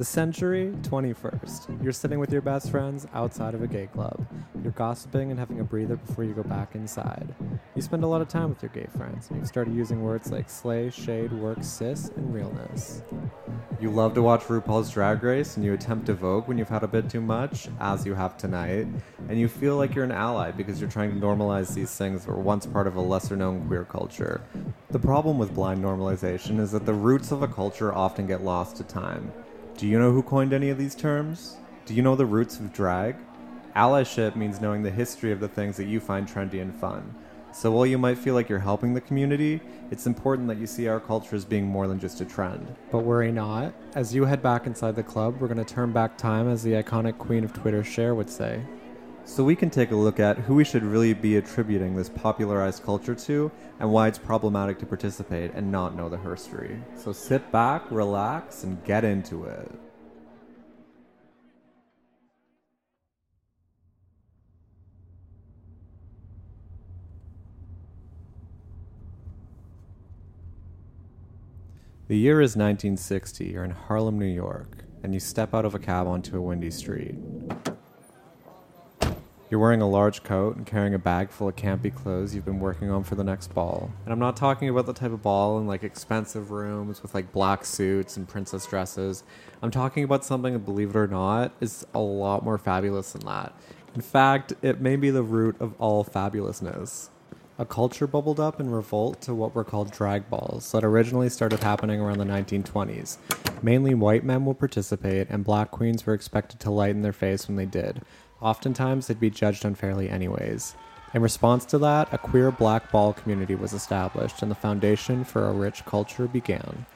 The century 21st. You're sitting with your best friends outside of a gay club. You're gossiping and having a breather before you go back inside. You spend a lot of time with your gay friends, and you've started using words like slay, shade, work, cis, and realness. You love to watch RuPaul's Drag Race, and you attempt to vogue when you've had a bit too much, as you have tonight, and you feel like you're an ally because you're trying to normalize these things that were once part of a lesser known queer culture. The problem with blind normalization is that the roots of a culture often get lost to time. Do you know who coined any of these terms? Do you know the roots of drag? Allyship means knowing the history of the things that you find trendy and fun. So while you might feel like you're helping the community, it's important that you see our culture as being more than just a trend. But worry not. As you head back inside the club, we're going to turn back time, as the iconic queen of Twitter Cher would say. So we can take a look at who we should really be attributing this popularized culture to and why it's problematic to participate and not know the history. So sit back, relax, and get into it. The year is 1960. You're in Harlem, New York, and you step out of a cab onto a windy street. You're wearing a large coat and carrying a bag full of campy clothes you've been working on for the next ball. And I'm not talking about the type of ball in like expensive rooms with like black suits and princess dresses. I'm talking about something that, believe it or not, is a lot more fabulous than that. In fact, it may be the root of all fabulousness. A culture bubbled up in revolt to what were called drag balls that originally started happening around the 1920s. Mainly white men would participate, and black queens were expected to lighten their face when they did, Oftentimes, they'd be judged unfairly, anyways. In response to that, a queer black ball community was established and the foundation for a rich culture began.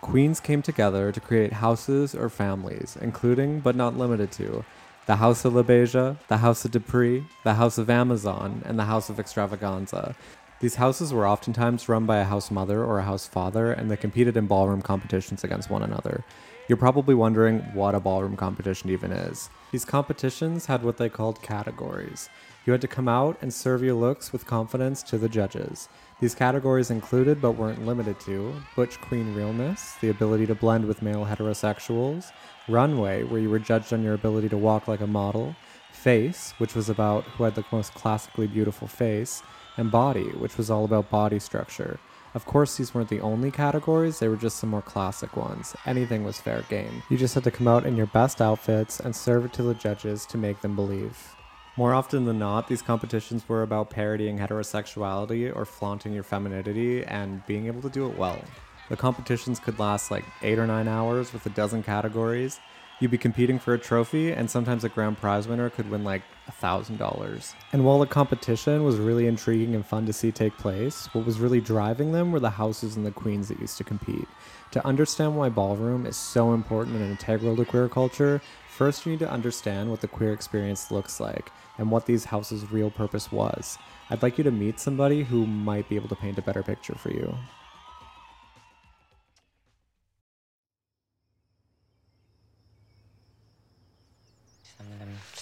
Queens came together to create houses or families, including, but not limited to, the House of LaBeija, the House of Dupree, the House of Amazon, and the House of Extravaganza. These houses were oftentimes run by a house mother or a house father, and they competed in ballroom competitions against one another. You're probably wondering what a ballroom competition even is. These competitions had what they called categories. You had to come out and serve your looks with confidence to the judges. These categories included, but weren't limited to, Butch Queen Realness, the ability to blend with male heterosexuals, Runway, where you were judged on your ability to walk like a model, Face, which was about who had the most classically beautiful face, and Body, which was all about body structure. Of course, these weren't the only categories, they were just some more classic ones. Anything was fair game. You just had to come out in your best outfits and serve it to the judges to make them believe. More often than not, these competitions were about parodying heterosexuality or flaunting your femininity and being able to do it well. The competitions could last like eight or nine hours with a dozen categories, you'd be competing for a trophy, and sometimes a grand prize winner could win like a thousand dollars. And while the competition was really intriguing and fun to see take place, what was really driving them were the houses and the queens that used to compete. To understand why ballroom is so important and integral to queer culture, first you need to understand what the queer experience looks like and what these houses' real purpose was. I'd like you to meet somebody who might be able to paint a better picture for you.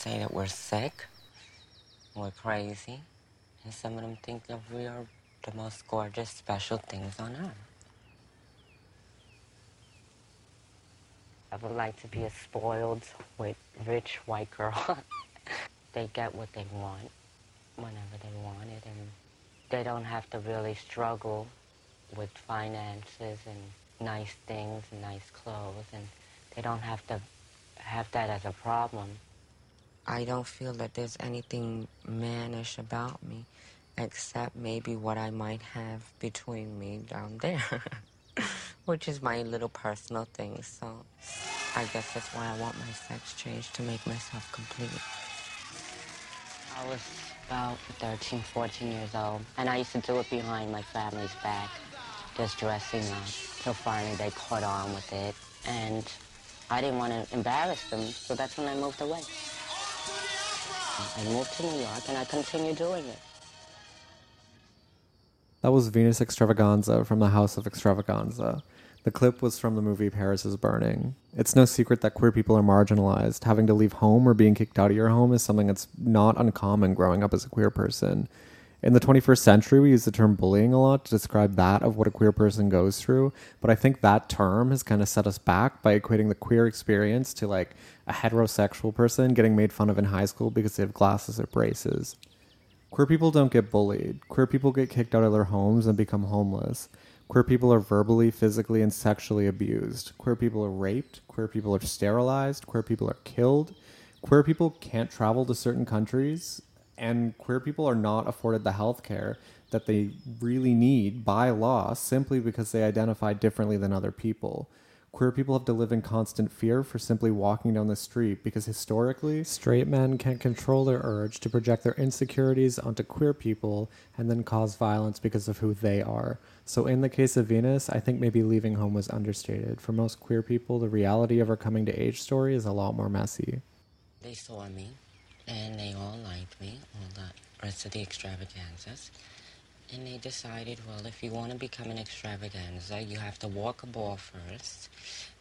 Say that we're sick, we're crazy, and some of them think that we are the most gorgeous, special things on earth. I would like to be a spoiled, rich white girl. they get what they want whenever they want it, and they don't have to really struggle with finances and nice things and nice clothes, and they don't have to have that as a problem. I don't feel that there's anything mannish about me except maybe what I might have between me down there, which is my little personal thing. So I guess that's why I want my sex change to make myself complete. I was about 13, 14 years old, and I used to do it behind my family's back, just dressing up. So finally they caught on with it, and I didn't want to embarrass them, so that's when I moved away. I moved to New York and I continue doing it. That was Venus Extravaganza from the House of Extravaganza. The clip was from the movie Paris is Burning. It's no secret that queer people are marginalized. Having to leave home or being kicked out of your home is something that's not uncommon growing up as a queer person. In the 21st century, we use the term bullying a lot to describe that of what a queer person goes through, but I think that term has kind of set us back by equating the queer experience to like a heterosexual person getting made fun of in high school because they have glasses or braces. Queer people don't get bullied. Queer people get kicked out of their homes and become homeless. Queer people are verbally, physically, and sexually abused. Queer people are raped. Queer people are sterilized. Queer people are killed. Queer people can't travel to certain countries and queer people are not afforded the health care that they really need by law simply because they identify differently than other people. Queer people have to live in constant fear for simply walking down the street because historically, straight men can't control their urge to project their insecurities onto queer people and then cause violence because of who they are. So, in the case of Venus, I think maybe leaving home was understated. For most queer people, the reality of her coming to age story is a lot more messy. They saw me and they all liked me, all the rest of the extravaganzas. And they decided, well, if you want to become an extravaganza, you have to walk a ball first.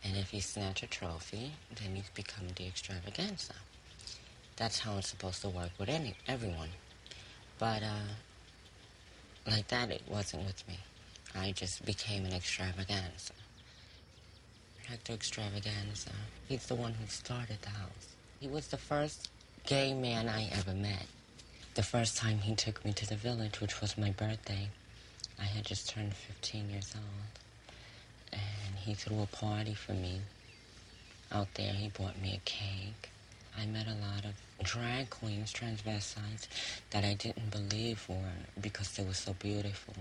And if you snatch a trophy, then you become the extravaganza. That's how it's supposed to work with any everyone. But uh, like that, it wasn't with me. I just became an extravaganza. Hector Extravaganza. He's the one who started the house. He was the first gay man I ever met. The first time he took me to the village, which was my birthday, I had just turned 15 years old. And he threw a party for me. Out there, he bought me a cake. I met a lot of drag queens, transvestites, that I didn't believe were because they were so beautiful.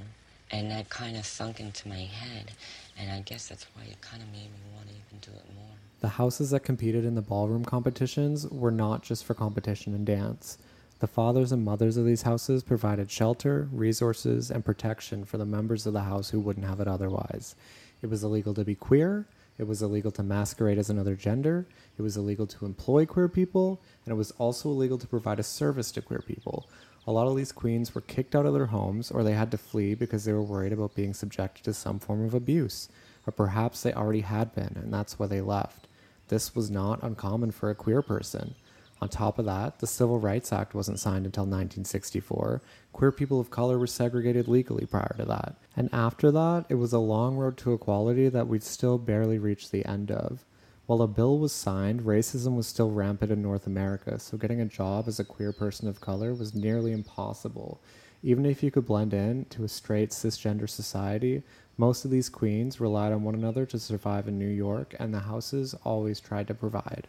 And that kind of sunk into my head. And I guess that's why it kind of made me want to even do it more. The houses that competed in the ballroom competitions were not just for competition and dance. The fathers and mothers of these houses provided shelter, resources, and protection for the members of the house who wouldn't have it otherwise. It was illegal to be queer, it was illegal to masquerade as another gender, it was illegal to employ queer people, and it was also illegal to provide a service to queer people. A lot of these queens were kicked out of their homes or they had to flee because they were worried about being subjected to some form of abuse, or perhaps they already had been and that's why they left. This was not uncommon for a queer person. On top of that, the Civil Rights Act wasn't signed until 1964. Queer people of color were segregated legally prior to that. And after that, it was a long road to equality that we'd still barely reached the end of. While a bill was signed, racism was still rampant in North America, so getting a job as a queer person of color was nearly impossible. Even if you could blend in to a straight cisgender society, most of these queens relied on one another to survive in New York, and the houses always tried to provide.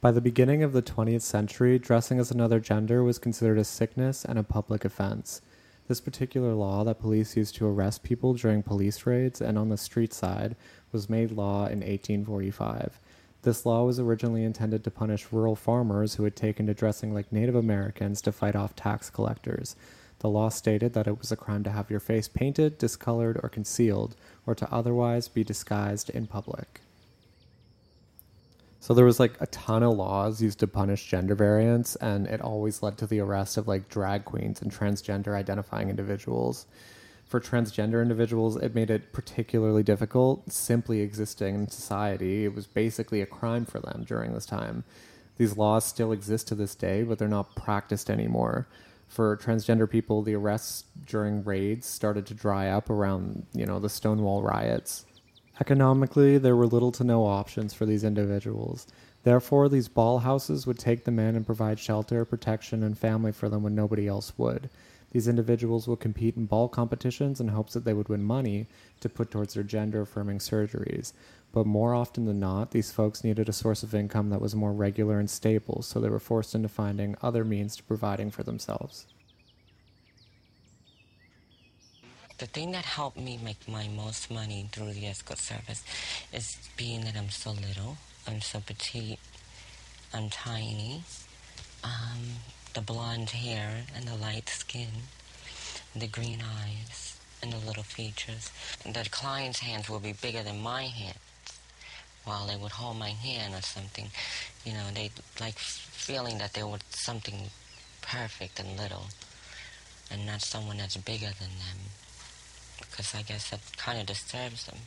By the beginning of the 20th century, dressing as another gender was considered a sickness and a public offense. This particular law that police used to arrest people during police raids and on the street side was made law in 1845. This law was originally intended to punish rural farmers who had taken to dressing like Native Americans to fight off tax collectors. The law stated that it was a crime to have your face painted, discolored, or concealed, or to otherwise be disguised in public. So there was like a ton of laws used to punish gender variance, and it always led to the arrest of like drag queens and transgender identifying individuals. For transgender individuals, it made it particularly difficult simply existing in society. It was basically a crime for them during this time. These laws still exist to this day, but they're not practiced anymore for transgender people, the arrests during raids started to dry up around, you know, the Stonewall riots. Economically, there were little to no options for these individuals. Therefore, these ball houses would take them in and provide shelter, protection, and family for them when nobody else would. These individuals would compete in ball competitions in hopes that they would win money to put towards their gender affirming surgeries. But more often than not, these folks needed a source of income that was more regular and stable, so they were forced into finding other means to providing for themselves. The thing that helped me make my most money through the escort service is being that I'm so little, I'm so petite, I'm tiny, um, the blonde hair and the light skin, the green eyes and the little features. The client's hands will be bigger than my hand while they would hold my hand or something. You know, they like feeling that they were something perfect and little and not someone that's bigger than them. Because I guess that kind of disturbs them.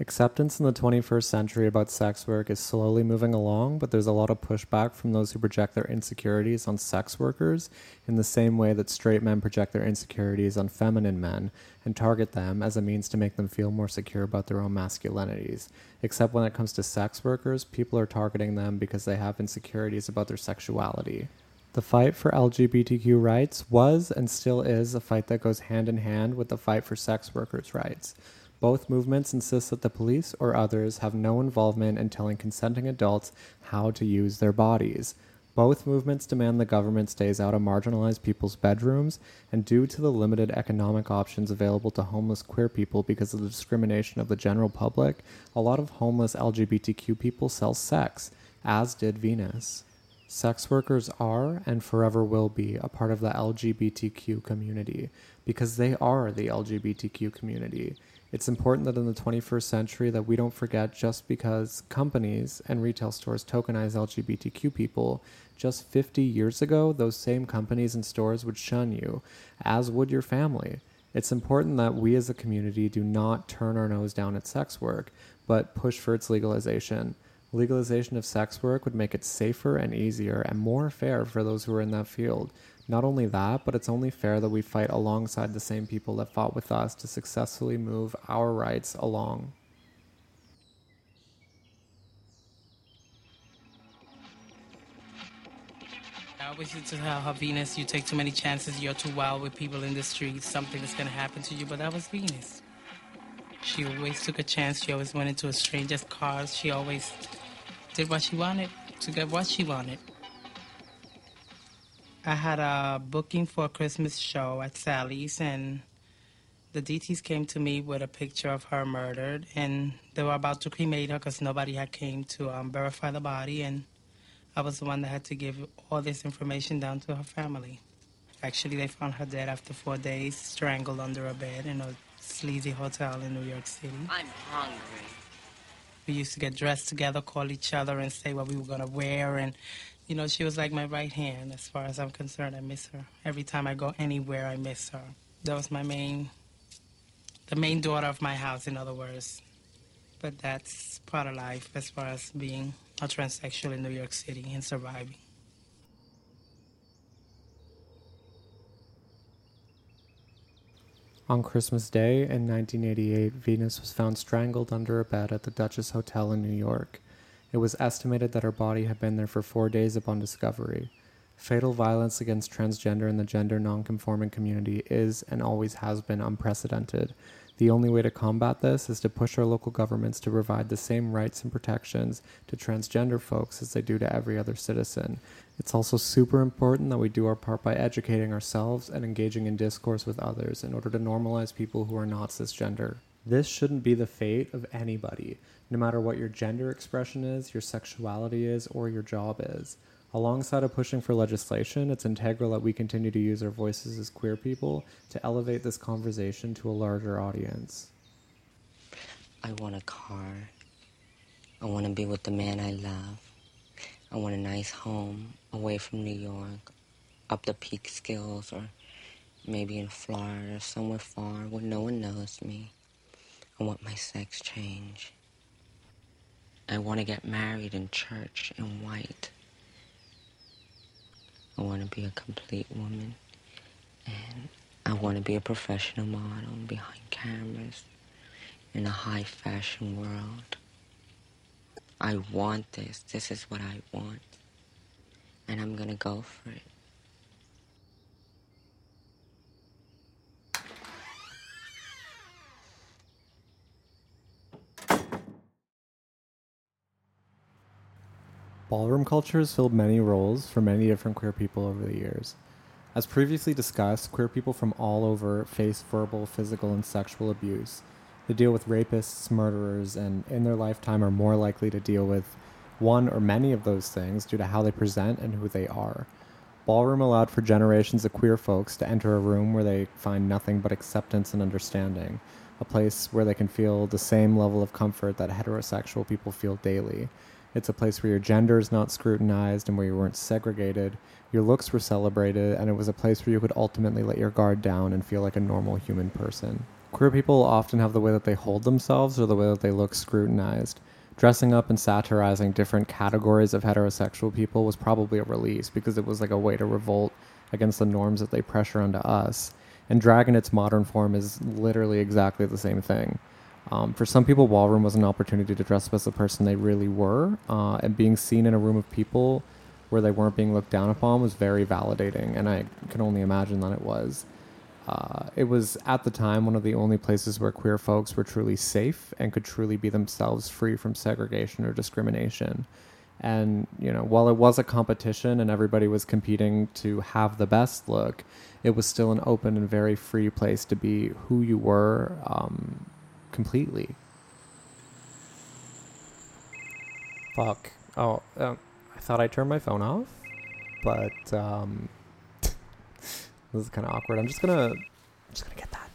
Acceptance in the 21st century about sex work is slowly moving along, but there's a lot of pushback from those who project their insecurities on sex workers in the same way that straight men project their insecurities on feminine men and target them as a means to make them feel more secure about their own masculinities. Except when it comes to sex workers, people are targeting them because they have insecurities about their sexuality. The fight for LGBTQ rights was and still is a fight that goes hand in hand with the fight for sex workers' rights. Both movements insist that the police or others have no involvement in telling consenting adults how to use their bodies. Both movements demand the government stays out of marginalized people's bedrooms, and due to the limited economic options available to homeless queer people because of the discrimination of the general public, a lot of homeless LGBTQ people sell sex, as did Venus. Sex workers are and forever will be a part of the LGBTQ community because they are the LGBTQ community. It's important that in the 21st century that we don't forget just because companies and retail stores tokenize LGBTQ people, just 50 years ago those same companies and stores would shun you, as would your family. It's important that we as a community do not turn our nose down at sex work, but push for its legalization. Legalization of sex work would make it safer and easier and more fair for those who are in that field. Not only that, but it's only fair that we fight alongside the same people that fought with us to successfully move our rights along. I wish you to tell her, Venus, you take too many chances, you're too wild with people in the streets, something is to happen to you, but that was Venus. She always took a chance, she always went into a stranger's cars, she always did what she wanted to get what she wanted. I had a booking for a Christmas show at Sally's, and the DTs came to me with a picture of her murdered, and they were about to cremate her because nobody had came to um, verify the body, and I was the one that had to give all this information down to her family. Actually, they found her dead after four days, strangled under a bed in a sleazy hotel in New York City. I'm hungry. We used to get dressed together, call each other, and say what we were gonna wear, and you know, she was like my right hand as far as I'm concerned. I miss her. Every time I go anywhere, I miss her. That was my main, the main daughter of my house, in other words. But that's part of life as far as being a transsexual in New York City and surviving. On Christmas Day in 1988, Venus was found strangled under a bed at the Duchess Hotel in New York. It was estimated that her body had been there for four days upon discovery. Fatal violence against transgender and the gender nonconforming community is and always has been unprecedented. The only way to combat this is to push our local governments to provide the same rights and protections to transgender folks as they do to every other citizen. It's also super important that we do our part by educating ourselves and engaging in discourse with others in order to normalize people who are not cisgender. This shouldn't be the fate of anybody, no matter what your gender expression is, your sexuality is, or your job is. Alongside of pushing for legislation, it's integral that we continue to use our voices as queer people to elevate this conversation to a larger audience. I want a car. I want to be with the man I love. I want a nice home away from New York, up the Peekskill, or maybe in Florida somewhere far where no one knows me. I want my sex change. I want to get married in church in white. I want to be a complete woman. And I want to be a professional model behind cameras in a high fashion world. I want this. This is what I want. And I'm going to go for it. Ballroom culture has filled many roles for many different queer people over the years. As previously discussed, queer people from all over face verbal, physical, and sexual abuse. They deal with rapists, murderers, and in their lifetime are more likely to deal with one or many of those things due to how they present and who they are. Ballroom allowed for generations of queer folks to enter a room where they find nothing but acceptance and understanding, a place where they can feel the same level of comfort that heterosexual people feel daily. It's a place where your gender is not scrutinized and where you weren't segregated, your looks were celebrated, and it was a place where you could ultimately let your guard down and feel like a normal human person. Queer people often have the way that they hold themselves or the way that they look scrutinized. Dressing up and satirizing different categories of heterosexual people was probably a release because it was like a way to revolt against the norms that they pressure onto us. And drag in its modern form is literally exactly the same thing. Um, for some people, ballroom was an opportunity to dress up as the person they really were, uh, and being seen in a room of people where they weren't being looked down upon was very validating, and I can only imagine that it was. Uh, it was at the time one of the only places where queer folks were truly safe and could truly be themselves free from segregation or discrimination. And, you know, while it was a competition and everybody was competing to have the best look, it was still an open and very free place to be who you were um, completely. Fuck. Oh, um, I thought I turned my phone off, but um, this is kind of awkward. I'm just gonna, I'm just gonna get that.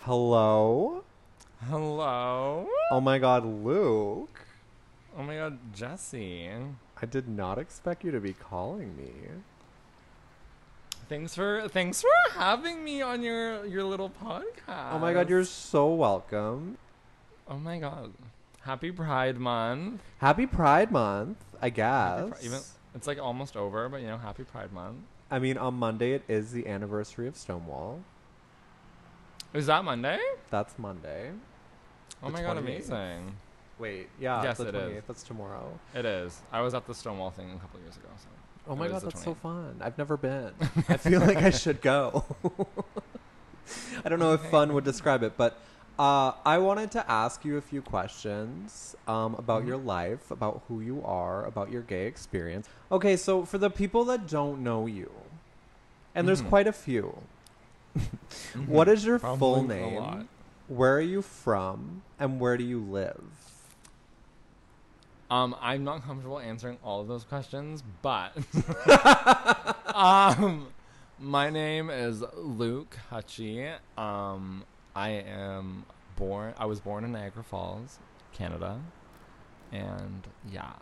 Hello. Hello. Oh my God, Luke. Oh my god, Jesse. I did not expect you to be calling me. Thanks for thanks for having me on your your little podcast. Oh my God, you're so welcome. Oh my god. Happy Pride Month. Happy Pride Month, I guess. Pri- even it's like almost over, but you know, Happy Pride Month. I mean, on Monday it is the anniversary of Stonewall. Is that Monday? That's Monday. Oh The my god, 28th. amazing. Wait, yeah, Yes, the it is. 28th. That's tomorrow. It is. I was at the Stonewall thing a couple years ago. So. Oh my god, that's so fun. I've never been. I feel like I should go. I don't know if fun would describe it, but uh, I wanted to ask you a few questions um, about Mhm. your life, about who you are, about your gay experience. Okay, so for the people that don't know you, and there's Mhm. quite a few, what is your Probably full name? Where are you from? And where do you live? Um, I'm not comfortable answering all of those questions, but um, my name is Luke Hutchie. Um, I am born. I was born in Niagara Falls, Canada, and yeah,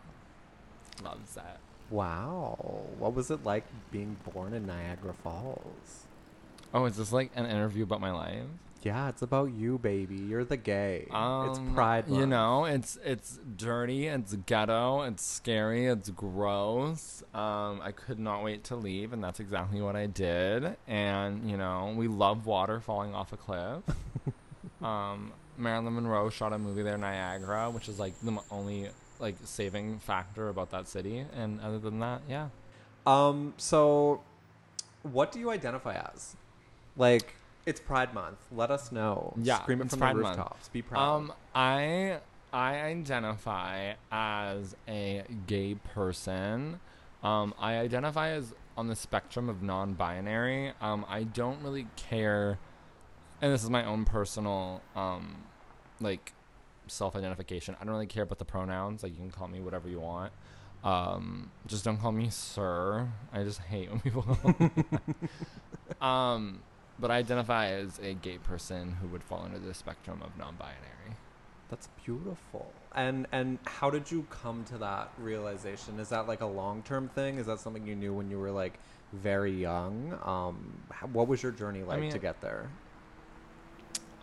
loves that. Wow. What was it like being born in Niagara Falls? Oh, is this like an interview about my life? Yeah, it's about you, baby. You're the gay. it's Um, Pride Month. You know, it's it's dirty, it's ghetto, it's scary, it's gross. Um, I could not wait to leave, and that's exactly what I did. And you know, we love water falling off a cliff. um, Marilyn Monroe shot a movie there, Niagara, which is like the only like saving factor about that city. And other than that, yeah. Um. So, what do you identify as? Like, it's Pride Month. Let us know. Yeah, Scream it from Pride the Month. rooftops. Be proud. Um, I I identify as a gay person. Um, I identify as on the spectrum of non-binary. Um, I don't really care, and this is my own personal um, like self-identification. I don't really care about the pronouns. Like you can call me whatever you want. Um, just don't call me sir. I just hate when people. Call me that. um, but I identify as a gay person who would fall under the spectrum of non-binary. That's beautiful. And and how did you come to that realization? Is that like a long term thing? Is that something you knew when you were like very young? Um, h- what was your journey like to mean- get there?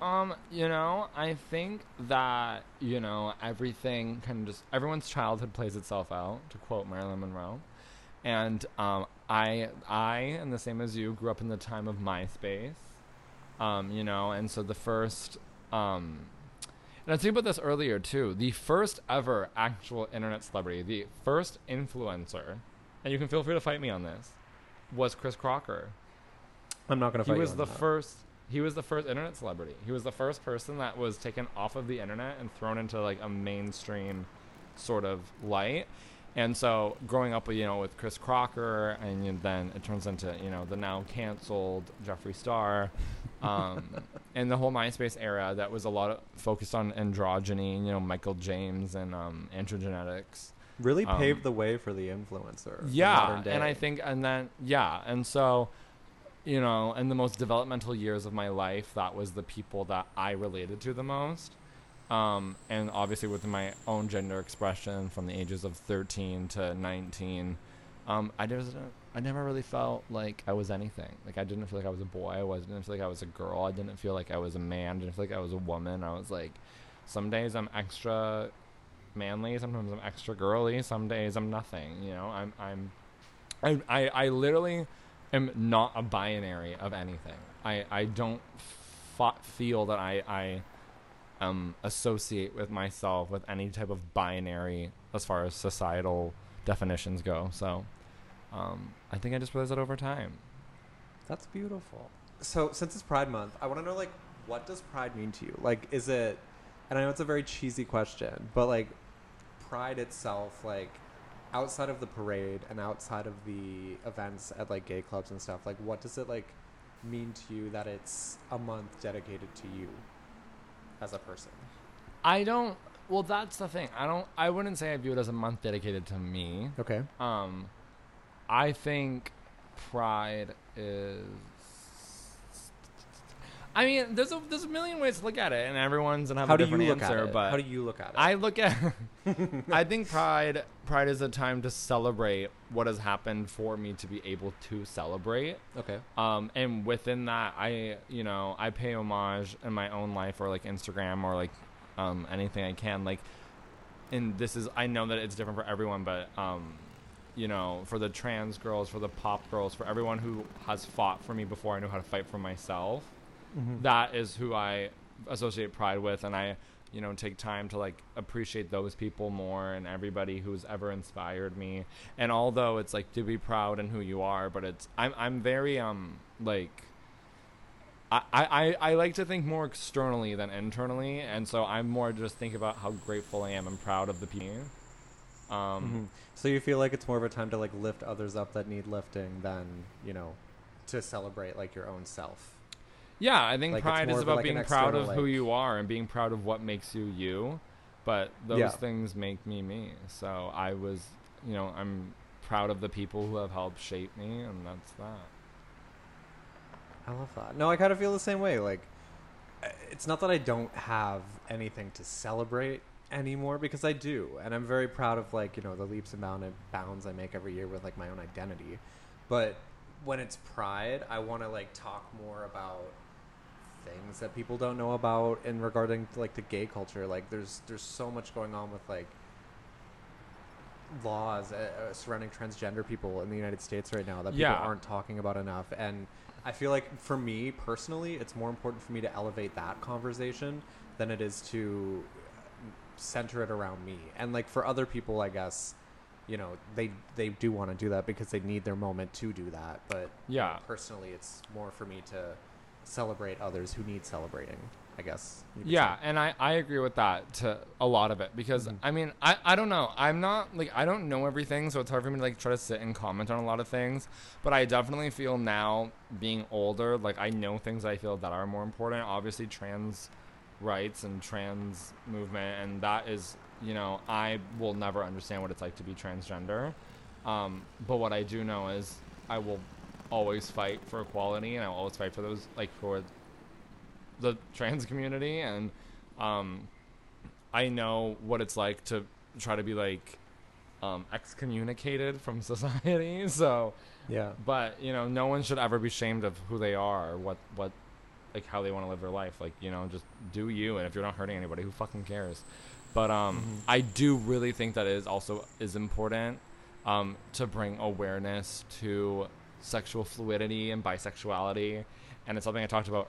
Um, you know, I think that, you know, everything kind of just everyone's childhood plays itself out, to quote Marilyn Monroe. And um I I and the same as you grew up in the time of MySpace. Um, you know, and so the first um and I was thinking about this earlier too. The first ever actual internet celebrity, the first influencer, and you can feel free to fight me on this, was Chris Crocker I'm not gonna. he fight you He was the that. first he was the first internet celebrity he was the first person that was taken off of the internet and thrown into like a mainstream sort of light and so growing up with you know with chris crocker and then it turns into you know the now canceled jeffree star um, and the whole myspace era that was a lot of focused on androgyny you know michael james and um, androgenetics really um, paved the way for the influencer. in yeah and i think and then yeah and so you know in the most developmental years of my life that was the people that i related to the most um, and obviously with my own gender expression from the ages of 13 to 19 um, i just I never really felt like I was anything. Like I didn't feel like I was a boy. I wasn't I didn't feel like I was a girl. I didn't feel like I was a man. I didn't feel like I was a woman. I was like, some days I'm extra manly. Sometimes I'm extra girly. Some days I'm nothing. You know, I'm I'm I I, I literally am not a binary of anything. I I don't f- feel that I I um associate with myself with any type of binary as far as societal definitions go. So um, I think I just realized that over time. That's beautiful. So since it's Pride Month, I want to know like what does Pride mean to you? Like, is it? And I know it's a very cheesy question, but like, Pride itself, like, outside of the parade and outside of the events at like gay clubs and stuff, like, what does it like mean to you that it's a month dedicated to you as a person? I don't. Well, that's the thing. I don't. I wouldn't say I view it as a month dedicated to me. Okay. Um, I think Pride is. I mean, there's a there's a million ways to look at it, and everyone's gonna have How a do different you look answer. at it? But How do you look at it? I look at. I think Pride Pride is a time to celebrate what has happened for me to be able to celebrate. okay. Um, and within that, I you know I pay homage in my own life or like Instagram or like um, anything I can like. And this is I know that it's different for everyone, but um, you know, for the trans girls, for the pop girls, for everyone who has fought for me before I knew how to fight for myself, Mm-hmm. that is who I associate pride with, and I, you know, take time to like appreciate those people more and everybody who's ever inspired me. And although it's like to be proud in who you are, but it's I'm I'm very um like. I, I, I like to think more externally than internally, and so I'm more just think about how grateful I am and proud of the people. Um, Mhm. So you feel like it's more of a time to like lift others up that need lifting than you know to celebrate like your own self. Yeah, I think Like, pride is about like, being proud of who you are and being proud of what makes you you. But those Yeah. things make me me. So I was, you know, I'm proud of the people who have helped shape me, and that's that. I love that. No, I kind of feel the same way. Like, uh, it's not that I don't have anything to celebrate anymore because I do, and I'm very proud of like you know the leaps and bound bounds I make every year with like my own identity. But when it's Pride, I want to like talk more about things that people don't know about in regarding to, like the gay culture. Like, there's there's so much going on with like laws uh, uh, surrounding transgender people in the United States right now that people Yeah. aren't talking about enough. And I feel like for me personally, it's more important for me to elevate that conversation than it is to center it around me. And like for other people, I guess, you know, they they do want to do that because they need their moment to do that. But Yeah. personally, it's more for me to celebrate others who need celebrating. I guess. Yeah, say. and I, I agree with that to a lot of it because Mhm. I mean I, I don't know I'm not like I don't know everything so it's hard for me to like try to sit and comment on a lot of things but I definitely feel now being older like I know things I feel that are more important obviously trans rights and trans movement and that is you know I will never understand what it's like to be transgender um, but what I do know is I will always fight for equality and I always fight for those like for the trans community and um, I know what it's like to try to be like um, excommunicated from society. So, yeah. but you know, no one should ever be shamed of who they are or what what like how they want to live their life. Like you know, just do you, and if you're not hurting anybody, who fucking cares? But um, Mhm. I do really think that it is also is important um, to bring awareness to sexual fluidity and bisexuality, and it's something I talked about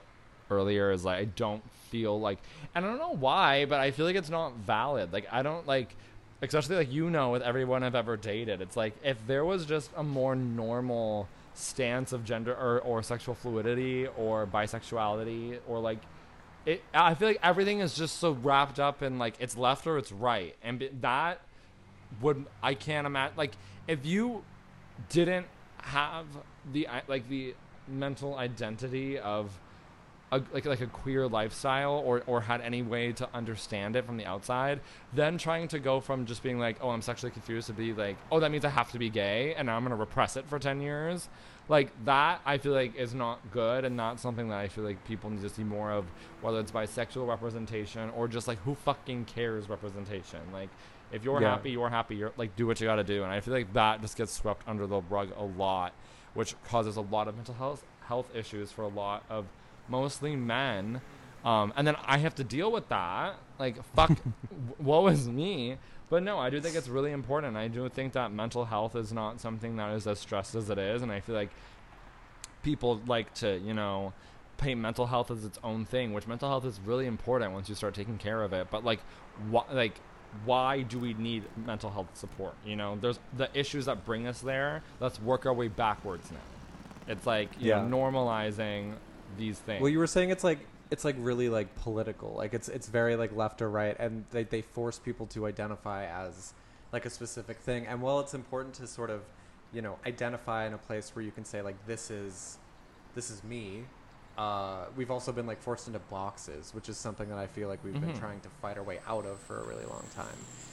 earlier. Is like I don't feel like, and I don't know why, but I feel like it's not valid. Like I don't like, especially like you know, with everyone I've ever dated, it's like if there was just a more normal stance of gender or, or sexual fluidity or bisexuality or like it i feel like everything is just so wrapped up in like it's left or it's right and that would i can't imagine like if you didn't have the like the mental identity of a, like like a queer lifestyle or or had any way to understand it from the outside then trying to go from just being like oh i'm sexually confused to be like oh that means i have to be gay and now i'm to repress it for 10 years. Like that i feel like is not good and not something that i feel like people need to see more of whether it's bisexual representation or just like who fucking cares representation. Like If you're Yeah. happy, you're happy. You're like do what you got to do, and I feel like that just gets swept under the rug a lot, which causes a lot of mental health health issues for a lot of mostly men. Um, and then I have to deal with that. Like fuck, woe is me. But no, I do think it's really important. I do think that mental health is not something that is as stressed as it is, and I feel like people like to, you know, paint mental health as its own thing, which mental health is really important once you start taking care of it. But like, what like, why do we need mental health support? You know, there's the issues that bring us there. Let's work our way backwards now. It's like you Yeah. know, normalizing these things. Well, you were saying it's like it's like really like political. Like it's it's very like left or right, and they they force people to identify as like a specific thing. And while it's important to sort of, you know, identify in a place where you can say like this is this is me. Uh, we've also been like forced into boxes, which is something that I feel like we've been Mhm. trying to fight our way out of for a really long time.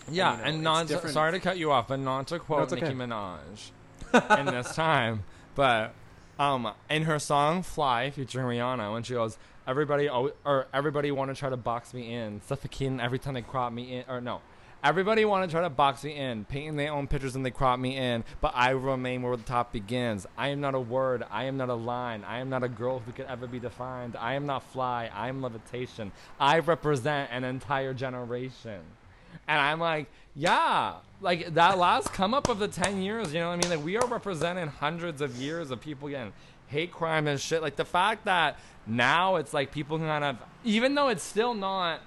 Yeah, you know, and not different- sorry to cut you off, but not to quote okay. Nicki Minaj in this time, but um, in her song "Fly" featuring Rihanna, when she goes, "Everybody al- or everybody want to try to box me in, suffocating every time they crop me in," or no. Everybody want to try to box me in, painting their own pictures and they crop me in, but I remain where the top begins. I am not a word, I am not a line, I am not a girl who could ever be defined. I am not fly, I am levitation. I represent an entire generation. And I'm like, yeah, like that last come up of the 10 years, you know what I mean? Like, we are representing hundreds of years of people getting hate crime and shit. Like, the fact that now it's like people kind of, even though it's still not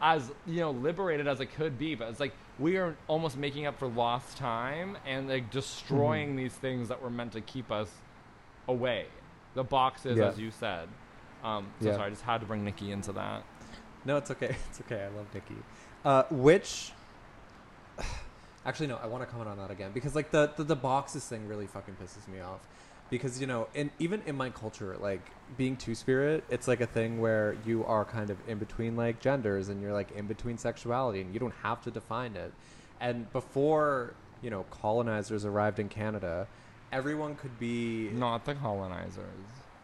as, you know, liberated as it could be, but it's like we are almost making up for lost time and like destroying these things that were meant to keep us away. The boxes, Yeah. as you said. Um, so Yeah. sorry, I just had to bring Nikki into that. No, it's okay. It's okay. I love Nikki. Uh, which, actually, no. I want to comment on that again because like the, the the boxes thing really fucking pisses me off. Because you know, in even in my culture, like being two spirit, it's like a thing where you are kind of in between like genders, and you're like in between sexuality, and you don't have to define it. And before you know colonizers arrived in Canada, everyone could be Not the colonizers.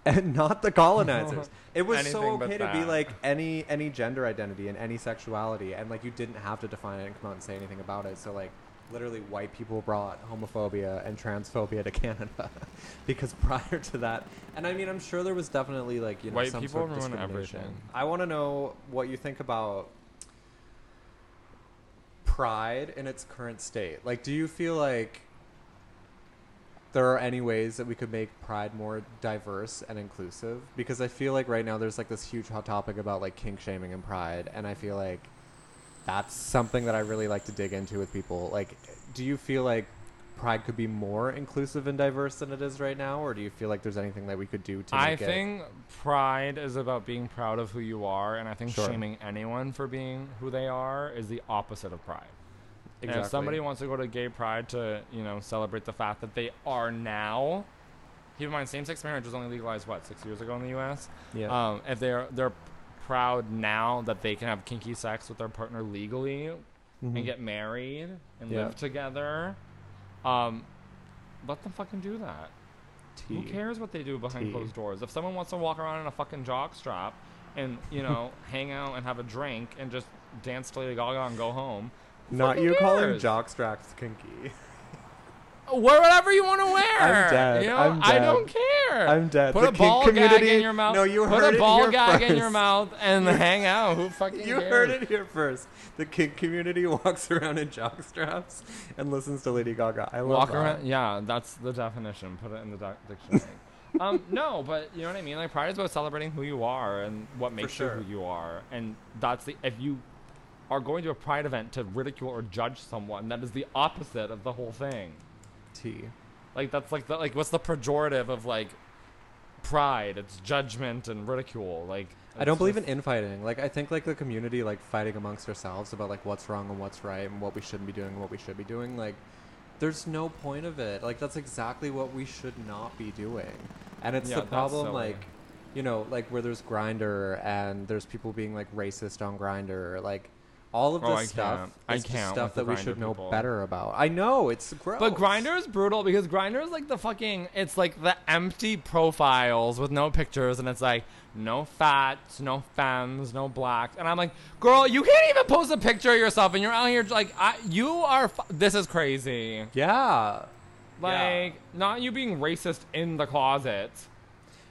and not the colonizers. It was so okay to be like any any gender identity and any sexuality, and like you didn't have to define it and come out and say anything about it. So like literally, white people brought homophobia and transphobia to Canada because prior to that, and I mean, I'm sure there was definitely like you know White some people sort of ruin everything. I want to know what you think about pride in its current state. Like, do you feel like there are any ways that we could make pride more diverse and inclusive because i feel like right now there's like this huge hot topic about like kink shaming and pride and i feel like that's something that i really like to dig into with people like do you feel like pride could be more inclusive and diverse than it is right now or do you feel like there's anything that we could do to I make it think pride is about being proud of who you are, and I think Sure. shaming anyone for being who they are is the opposite of pride. And exactly if somebody wants to go to gay pride to, you know, celebrate the fact that they are now, keep in mind, same-sex marriage was only legalized what six years ago in the U.S. yeah Um, if they're they're proud now that they can have kinky sex with their partner legally Mhm. and get married and Yeah. live together, um, let them fucking do that. Who cares what they do behind Tea. closed doors? If someone wants to walk around in a fucking jock strap and, you know, hang out and have a drink and just dance to Lady Gaga and go home, not you calling cares? jock straps kinky Wear whatever you want to wear. I'm dead. You know, I'm I don't care. I'm dead. Put The a ball gag community- in your mouth. No, you Put heard a ball gag in your mouth and hang out. Who fucking You cares? heard it here first. The kink community walks around in jock straps and listens to Lady Gaga. I love Walk that. around. Yeah, that's the definition. Put it in the doc- dictionary. um, no, but you know what I mean. Like pride is about celebrating who you are and what makes sure. you who you are, and that's the if you are going to a pride event to ridicule or judge someone, that is the opposite of the whole thing. T. Like that's like the like what's the pejorative of like pride? It's judgment and ridicule. Like I don't believe in infighting. Like I think like the community like fighting amongst ourselves about like what's wrong and what's right and what we shouldn't be doing and what we should be doing. Like there's no point of it. Like that's exactly what we should not be doing. And it's Yeah, the problem like you know, like where there's Grindr and there's people being like racist on Grindr, like All of Oh, this I stuff can't. I can't stuff that we should know people. better about. I know it's gross. But Grindr is brutal because Grindr is like the fucking. It's like the empty profiles with no pictures, and it's like no fats, no femmes, no blacks, and I'm like, girl, you can't even post a picture of yourself, and you're out here like, I, you are. This is crazy. Yeah. Like, not you being racist in the closet.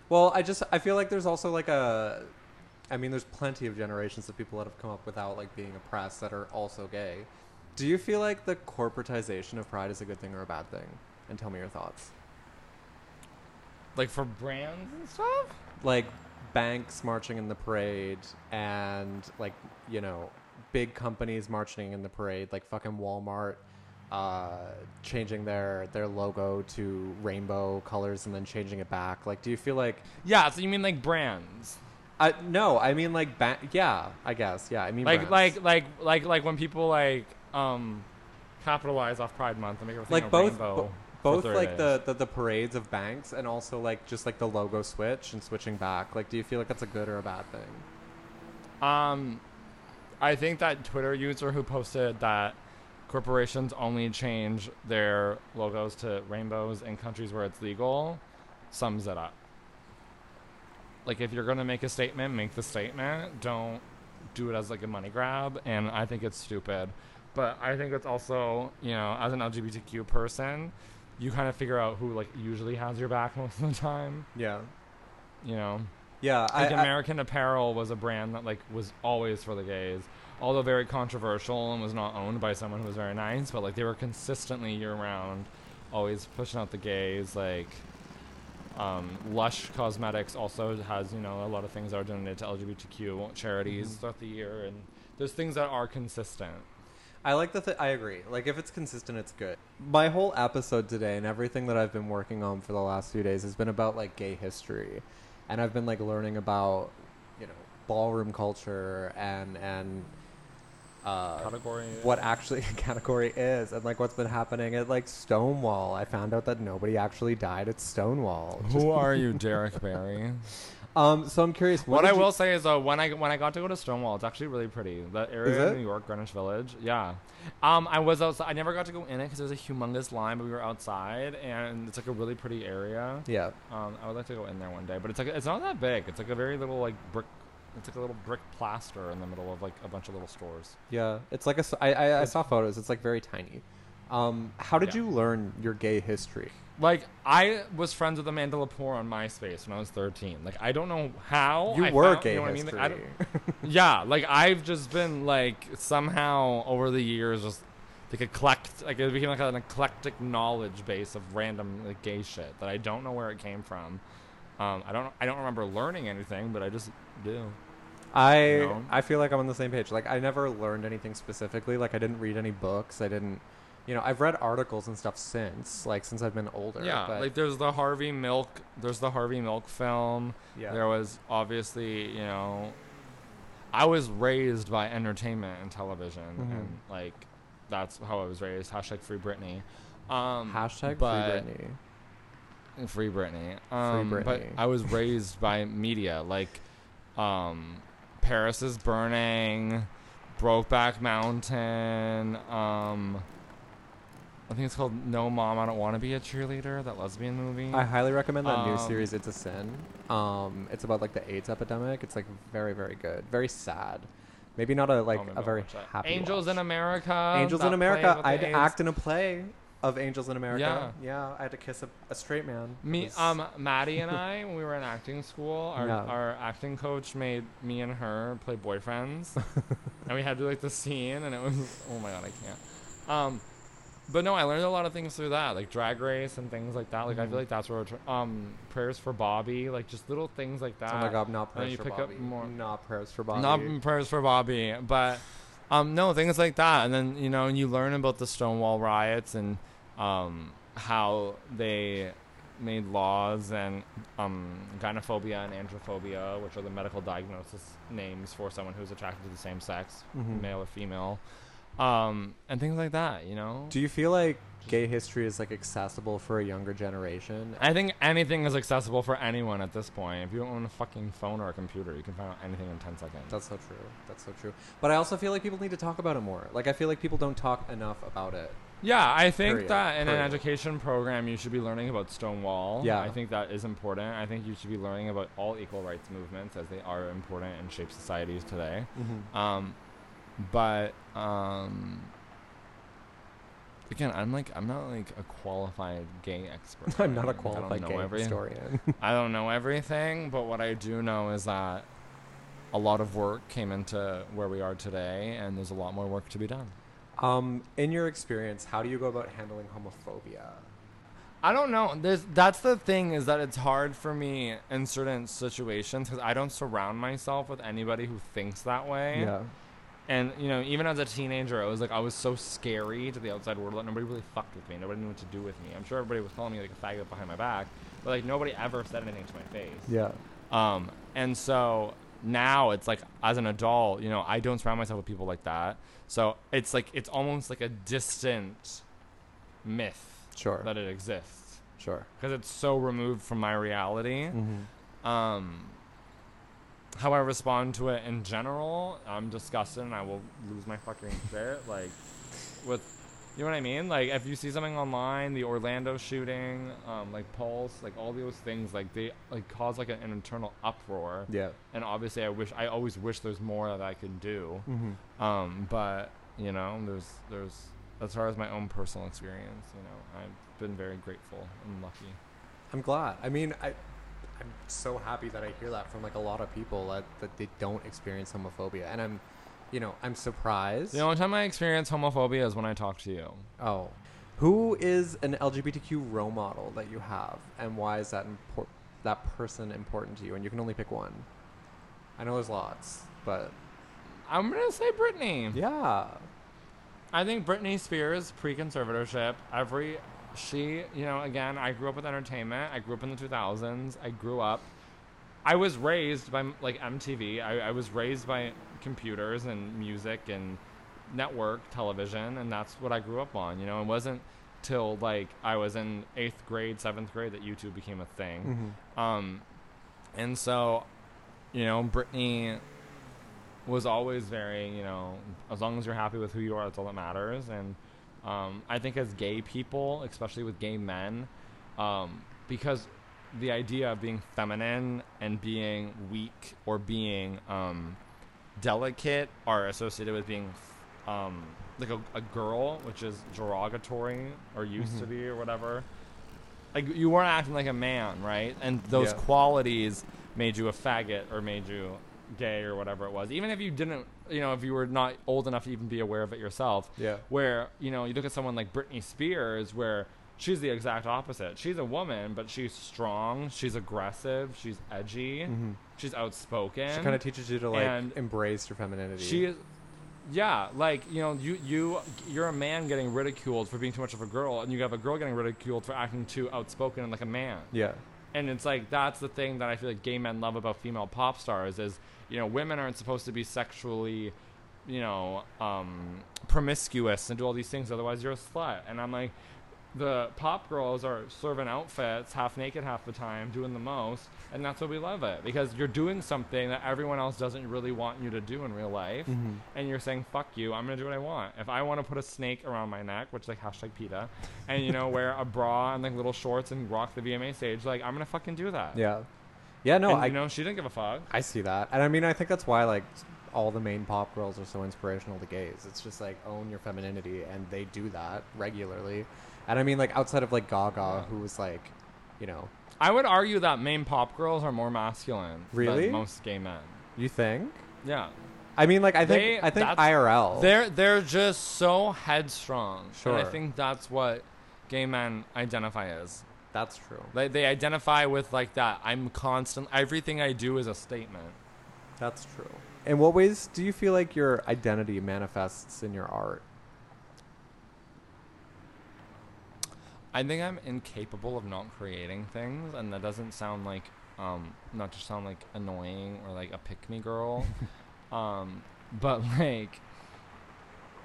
Well, I just I feel like there's also like a I mean there's plenty of generations of people that have come up without like being oppressed that are also gay. Do you feel like the corporatization of pride is a good thing or a bad thing? And tell me your thoughts. Like for brands and stuff. Like banks marching in the parade and like, you know, big companies marching in the parade like fucking Walmart uh, changing their their logo to rainbow colors and then changing it back. Like do you feel like Yeah, so you mean like brands? I no, I mean like ba- yeah, I guess. Yeah, I mean Like, brands. like, like, like, like when people like um capitalize off Pride Month and make everything like a both rainbow bo- both like days. the, the the parades of banks and also like just like the logo switch and switching back. Like do you feel like that's a good or a bad thing? Um, I think that Twitter user who posted that corporations only change their logos to rainbows in countries where it's legal sums it up. Like if you're gonna make a statement, make the statement. Don't do it as like a money grab. And I think it's stupid. But I think it's also, you know, as an LGBTQ person, you kind of figure out who like usually has your back most of the time. Yeah. You know. Yeah, I, Like I- American Apparel was a brand that like was always for the gays, although very controversial and was not owned by someone who was very nice. But like they were consistently year round, always pushing out the gays. Like um, Lush Cosmetics also has you know a lot of things that are donated to LGBTQ charities Mhm. throughout the year, and there's things that are consistent. I like the. Th- I agree. Like if it's consistent, it's good. My whole episode today and everything that I've been working on for the last few days has been about like gay history, and I've been like learning about, you know, ballroom culture and and uh, Category. what actually a category is and like what's been happening at like Stonewall. I found out that nobody actually died at Stonewall. Just- Who are you, Derek Barry? um. So I'm curious. What did I you- will say is, though, when I when I got to go to Stonewall, it's actually really pretty. That area in New York, Greenwich Village. Yeah. Um, I was outside. I never got to go in it because there was a humongous line, but we were outside, and it's like a really pretty area. Yeah. Um, I would like to go in there one day, but it's like it's not that big. It's like a very little like brick. It's like a little brick plaster in the middle of like a bunch of little stores. Yeah. It's like a. I I, I saw photos. It's like very tiny. Um. How did Yeah. you learn your gay history? Like I was friends with Amanda Lepore on MySpace when I was 13. Like I don't know how You I were found- gay you know what I mean? history. Like, I yeah, like I've just been like somehow over the years just like eclect like it became like an eclectic knowledge base of random like gay shit that I don't know where it came from. Um, I don't I don't remember learning anything, but I just do. I No. I feel like I'm on the same page. Like I never learned anything specifically. Like I didn't read any books. I didn't. You know, I've read articles and stuff since, like since I've been older. Yeah, but like there's the Harvey Milk there's the Harvey Milk film. yeah. There was obviously, you know, I was raised by entertainment and television, Mhm. and like that's how I was raised. Hashtag Free Britney. Um, Hashtag but- free Britney. Free Britney. Um, But Britney. I was raised by media, like um, Paris is Burning, Brokeback Mountain. Um, I think it's called No Mom, I Don't Want to Be a Cheerleader. That lesbian movie. I highly recommend that new Um, series. It's a sin. Um, it's about like the AIDS epidemic. It's like very very good. Very sad. Maybe not a like Oh, a very happy. Angels watch. in America. Angels in America. I'd act in a play of Angels in America. Yeah. Yeah, I had to kiss a, a straight man. Me, was- um, Maddie and I, when we were in acting school, our, Yeah. our acting coach made me and her play boyfriends, and we had to do like the scene, and it was oh my god, I can't. Um, but no, I learned a lot of things through that, like Drag Race and things like that. Like I Mhm. feel like that's where um prayers for Bobby, like just little things like that. oh my god, not prayers for Bobby. Not prayers for Bobby. Not prayers for Bobby, but um, no things like that, and then you know, and you learn about the Stonewall riots and um, how they made laws and um, gynophobia and androphobia, which are the medical diagnosis names for someone who's attracted to the same sex, Mhm. male or female. um, and things like that. You know. Do you feel like gay history is like accessible for a younger generation? I think anything is accessible for anyone at this point. If you don't own a fucking phone or a computer, you can find out anything in 10 seconds. That's so true. That's so true. But I also feel like people need to talk about it more. Like I feel like people don't talk enough about it. Yeah, I think Period. that in an education program, you should be learning about Stonewall. Yeah. I think that is important. I think you should be learning about all equal rights movements as they are important and shape societies today. Mm-hmm. Um, but um, again, I'm like I'm not like a qualified gay expert. I'm not a qualified gay every- historian. I don't know everything, but what I do know is that a lot of work came into where we are today, and there's a lot more work to be done. Um, in your experience, how do you go about handling homophobia? I don't know. There's that's the thing is that it's hard for me in certain situations because I don't surround myself with anybody who thinks that way. Yeah. And you know, even as a teenager, I was like, I was so scary to the outside world that nobody really fucked with me. Nobody knew what to do with me. I'm sure everybody was calling me like a faggot behind my back, but like nobody ever said anything to my face. Yeah. Um, and so now it's like as an adult, you know, I don't surround myself with people like that. So it's like it's almost like a distant myth Sure. that it exists Sure. because it's so removed from my reality. Mm-hmm. Um, how I respond to it in general, I'm disgusted and I will lose my fucking shit. Like, with, you know what I mean? Like, if you see something online, the Orlando shooting, um, like Pulse, like all those things, like they like cause like an, an internal uproar. Yeah. And obviously, I wish, I always wish there's more that I can do. Mm-hmm. Um, but you know, there's there's as far as my own personal experience, you know, I've been very grateful and lucky. I'm glad. I mean, I, I'm so happy that I hear that from like a lot of people that, that they don't experience homophobia, and I'm, you know, I'm surprised. The only time I experience homophobia is when I talk to you. oh, who is an LGBTQ role model that you have, and why is that import- that person important to you? And you can only pick one. I know there's lots, but I'm gonna say Britney. yeah, I think Britney Spears pre-conservatorship. Every she, you know, again, I grew up with entertainment. I grew up in the 2000s. I grew up. I was raised by like MTV. I, I was raised by computers and music and network television, and that's what I grew up on. You know, it wasn't till like I was in eighth grade, seventh grade that YouTube became a thing. Um, and so, you know, Britney was always very, you know, as long as you're happy with who you are, that's all that matters. And um, I think as gay people, especially with gay men, um, because the idea of being feminine and being weak or being um, delicate are associated with being um, like a, a girl, which is derogatory or used to Mhm. be or whatever. Like you weren't acting like a man, right? And those Yeah. qualities made you a faggot or made you gay or whatever it was. Even if you didn't, you know, if you were not old enough to even be aware of it yourself. Yeah. Where you know you look at someone like Britney Spears, where she's the exact opposite. She's a woman, but she's strong. She's aggressive. She's edgy. Mhm. She's outspoken. she kind of teaches you to like and embrace your femininity. She is, yeah, like you know, you you you're a man getting ridiculed for being too much of a girl, and you have a girl getting ridiculed for acting too outspoken and like a man. yeah. And it's like that's the thing that I feel like gay men love about female pop stars is you know women aren't supposed to be sexually, you know, um, promiscuous and do all these things. Otherwise, you're a slut. And I'm like, the pop girls are serving outfits half naked half the time, doing the most, and that's what we love it because you're doing something that everyone else doesn't really want you to do in real life, Mhm. and you're saying fuck you, I'm gonna do what I want. If I want to put a snake around my neck, which is like hashtag PETA, and you know wear a bra and like little shorts and rock the VMA stage, like I'm gonna fucking do that. Yeah. Yeah. No, and, I you know she didn't give a fuck. I see that, and I mean, I think that's why like all the main pop girls are so inspirational to gays. It's just like own your femininity, and they do that regularly. And I mean, like outside of like Gaga, Yeah. who was like, you know, I would argue that main pop girls are more masculine Really? than most gay men. you think? Yeah. I mean, like I think They- I think that's- IRL. They're they're just so headstrong. And I Sure. think that's what gay men identify as. that's true. They they identify with like that. I'm constant everything I do is a statement. That's true. In what ways do you feel like your identity manifests in your art? I think I'm incapable of not creating things and that doesn't sound like um not to sound like annoying or like a pick me girl. um but like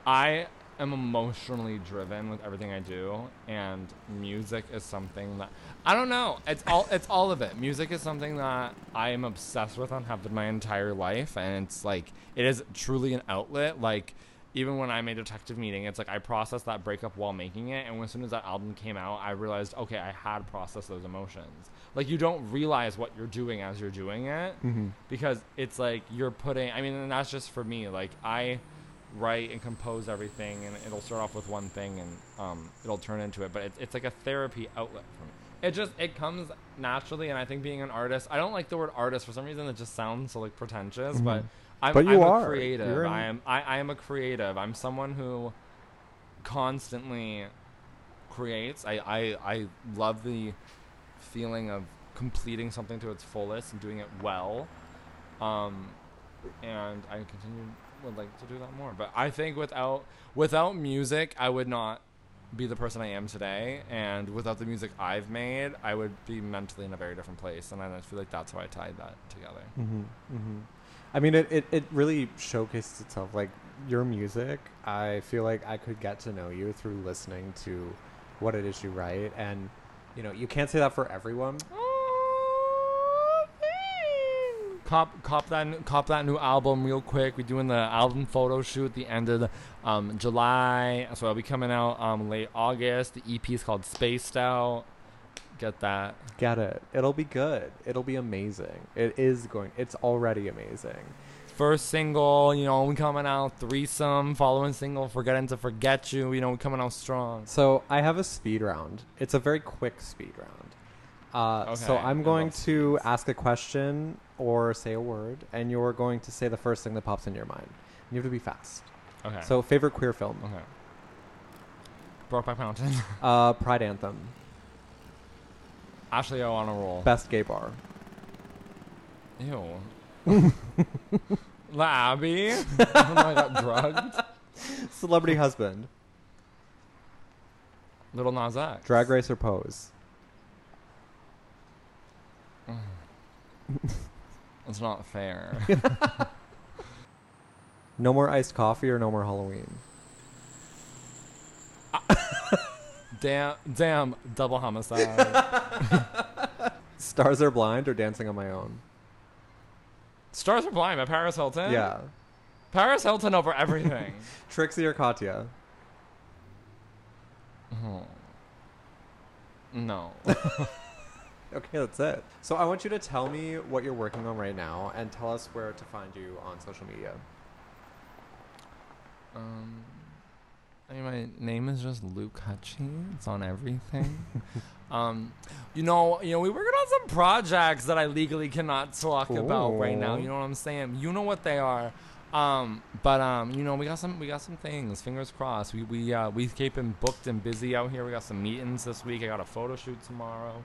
I am emotionally driven with everything I do, and music is something that I don't know. It's all it's all of it. Music is something that I am obsessed with and have been my entire life, and it's like it is truly an outlet. Like even when I made Detective Meeting, it's like I processed that breakup while making it, and as soon as that album came out, I realized okay, I had processed those emotions. Like you don't realize what you're doing as you're doing it Mm-hmm. because it's like you're putting i mean and that's just for me like i write and compose everything and it'll start off with one thing and um, it'll turn into it but it's, it's like a therapy outlet for me it just it comes naturally and i think being an artist i don't like the word artist for some reason it just sounds so like pretentious but Mhm. I'm, But you I'm are. a creative You're i am I, I am a creative i'm someone who constantly creates I, I i love the feeling of completing something to its fullest and doing it well um, and I continue would like to do that more. But I think without without music, I would not be the person I am today, and without the music I've made, I would be mentally in a very different place. And I feel like that's why I tied that together. Mm-hmm, mm-hmm. I mean, it, it, it really showcases itself. Like, your music, I feel like I could get to know you through listening to what it is you write. And, you know, you can't say that for everyone. Cop, cop that, cop that new album real quick. We're doing the album photo shoot the end of the, um, July, so it'll be coming out um, late August. The EP is called Spaced Out. Get that. Get it. It'll be good. It'll be amazing. It is going, it's already amazing. First single, you know, we coming out threesome. Following single, forgetting to forget you. You know, we coming out strong. So I have a speed round. It's a very quick speed round. Uh, so I'm going to ask a question or say a word, and you're going to say the first thing that pops in your mind. You have to be fast. Okay. So favorite queer film, okay. Brokeback Mountain. uh, Pride Anthem, Ashley O on a roll. best gay bar, Ew. La Abbey. when I got drugged. celebrity husband, Lil Nas X. drag race or pose, It's not fair. no more iced coffee or no more Halloween. Damn, damn, double homicide. Stars are blind or dancing on my own. Stars Are Blind by Paris Hilton. Yeah, Paris Hilton over everything. Trixie or Katya. oh. No. Okay, that's it. So I want you to tell me what you're working on right now and tell us where to find you on social media. Um, I mean, my name is just Luke Hutchie. It's on everything. um, you know, you know, we working on some projects that I legally cannot talk about right now. You know what I'm saying? You know what they are. Um, but um, you know, we got some, we got some things. Fingers crossed. We we uh, we keeping booked and busy out here. We got some meetings this week. I got a photo shoot tomorrow.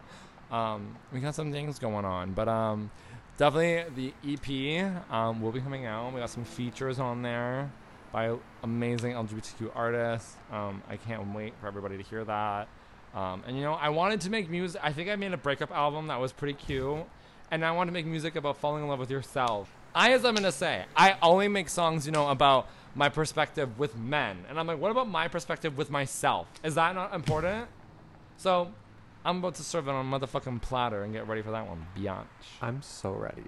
Um, we got some things going on, but um, definitely the EP um, will be coming out. We got some features on there by amazing LGBTQ artists. Um, I can't wait for everybody to hear that. Um, and you know, I wanted to make music. I think I made a breakup album that was pretty cute, and I want to make music about falling in love with yourself. I, as I'm gonna say, I only make songs, you know, about my perspective with men, and I'm like, what about my perspective with myself? Is that not important? So, I'm about to serve it on a motherfucking platter and get ready for that one, biatch. I'm so ready.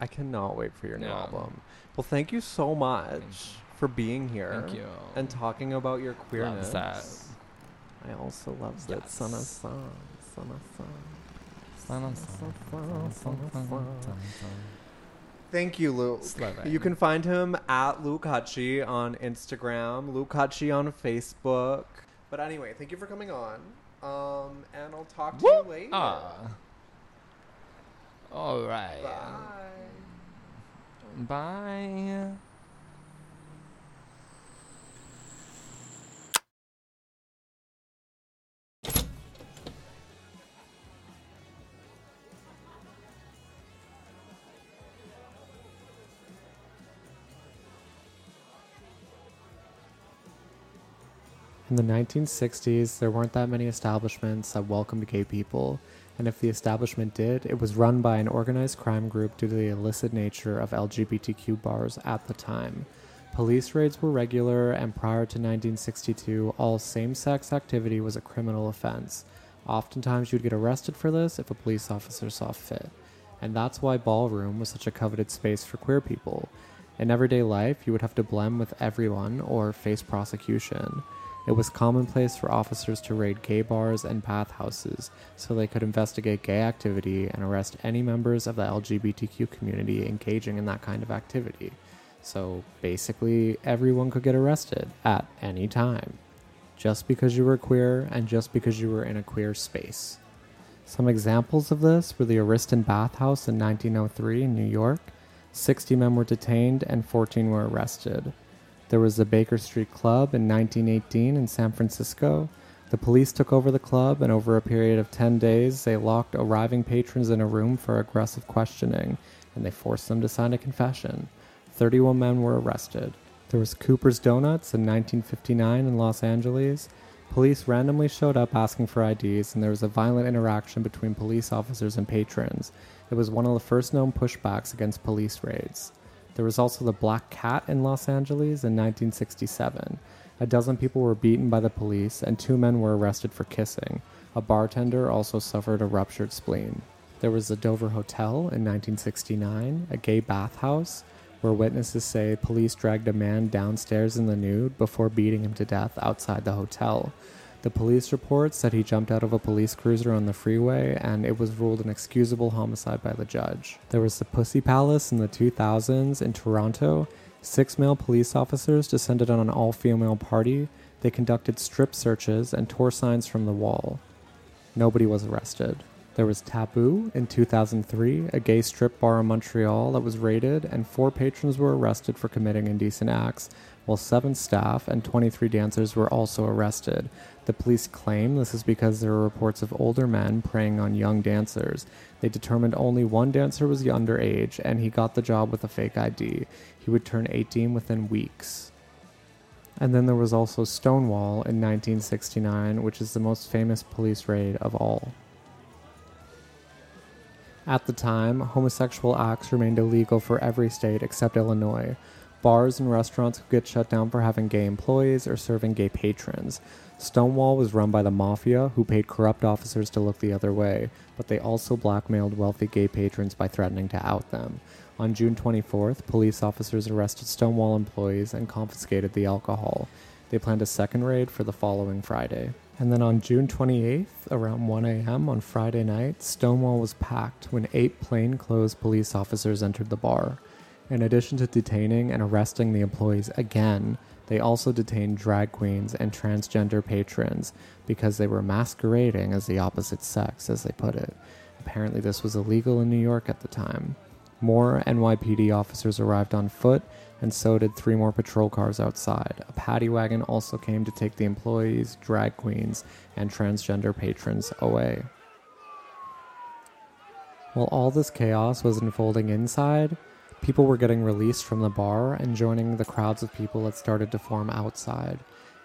I cannot wait for your new Yeah. album. Well, thank you so much for being here Thank you. and talking about your queerness. Loves that. I also love that son of Yes. son, son of son. Son Thank you, Luke. You can find him at Luke Hutchie on Instagram, Luke Hutchie on Facebook. But anyway, thank you for coming on. Um, and I'll talk to you later. Ah. All right. Bye. Bye. In the 1960s, there weren't that many establishments that welcomed gay people, and if the establishment did, it was run by an organized crime group due to the illicit nature of LGBTQ bars at the time. Police raids were regular, and prior to 1962, all same sex activity was a criminal offense. Oftentimes, you'd get arrested for this if a police officer saw fit. And that's why ballroom was such a coveted space for queer people. In everyday life, you would have to blend with everyone or face prosecution. It was commonplace for officers to raid gay bars and bathhouses so they could investigate gay activity and arrest any members of the LGBTQ community engaging in that kind of activity. So basically, everyone could get arrested at any time, just because you were queer and just because you were in a queer space. Some examples of this were the Ariston Bathhouse in 1903 in New York. 60 men were detained and 14 were arrested. There was the Baker Street Club in 1918 in San Francisco. The police took over the club, and over a period of 10 days, they locked arriving patrons in a room for aggressive questioning, and they forced them to sign a confession. 31 men were arrested. There was Cooper's Donuts in 1959 in Los Angeles. Police randomly showed up asking for IDs, and there was a violent interaction between police officers and patrons. It was one of the first known pushbacks against police raids. There was also the Black Cat in Los Angeles in 1967. A dozen people were beaten by the police, and two men were arrested for kissing. A bartender also suffered a ruptured spleen. There was the Dover Hotel in 1969, a gay bathhouse, where witnesses say police dragged a man downstairs in the nude before beating him to death outside the hotel. The police report said he jumped out of a police cruiser on the freeway, and it was ruled an excusable homicide by the judge. There was the Pussy Palace in the 2000s in Toronto. Six male police officers descended on an all female party. They conducted strip searches and tore signs from the wall. Nobody was arrested. There was Taboo in 2003, a gay strip bar in Montreal that was raided, and four patrons were arrested for committing indecent acts, while seven staff and 23 dancers were also arrested. The police claim this is because there were reports of older men preying on young dancers. They determined only one dancer was underage, and he got the job with a fake ID. He would turn 18 within weeks. And then there was also Stonewall in 1969, which is the most famous police raid of all. At the time, homosexual acts remained illegal for every state except Illinois. Bars and restaurants could get shut down for having gay employees or serving gay patrons. Stonewall was run by the mafia, who paid corrupt officers to look the other way, but they also blackmailed wealthy gay patrons by threatening to out them. On June 24th, police officers arrested Stonewall employees and confiscated the alcohol. They planned a second raid for the following Friday. And then on June 28th, around 1 a.m. on Friday night, Stonewall was packed when eight plainclothes police officers entered the bar. In addition to detaining and arresting the employees again, they also detained drag queens and transgender patrons because they were masquerading as the opposite sex, as they put it. Apparently, this was illegal in New York at the time. More NYPD officers arrived on foot and so did three more patrol cars outside. A paddy wagon also came to take the employees, drag queens, and transgender patrons away. While all this chaos was unfolding inside, people were getting released from the bar and joining the crowds of people that started to form outside.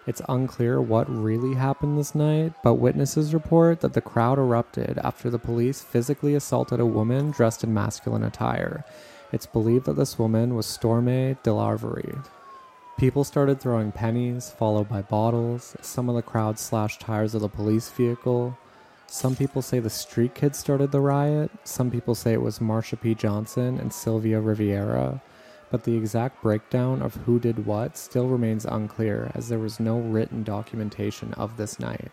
It's unclear what really happened this night, but witnesses report that the crowd erupted after the police physically assaulted a woman dressed in masculine attire. It's believed that this woman was Storme Delarverie. People started throwing pennies, followed by bottles. Some of the crowd slashed tires of the police vehicle. Some people say the street kids started the riot. Some people say it was Marsha P. Johnson and Sylvia Rivera. But the exact breakdown of who did what still remains unclear, as there was no written documentation of this night.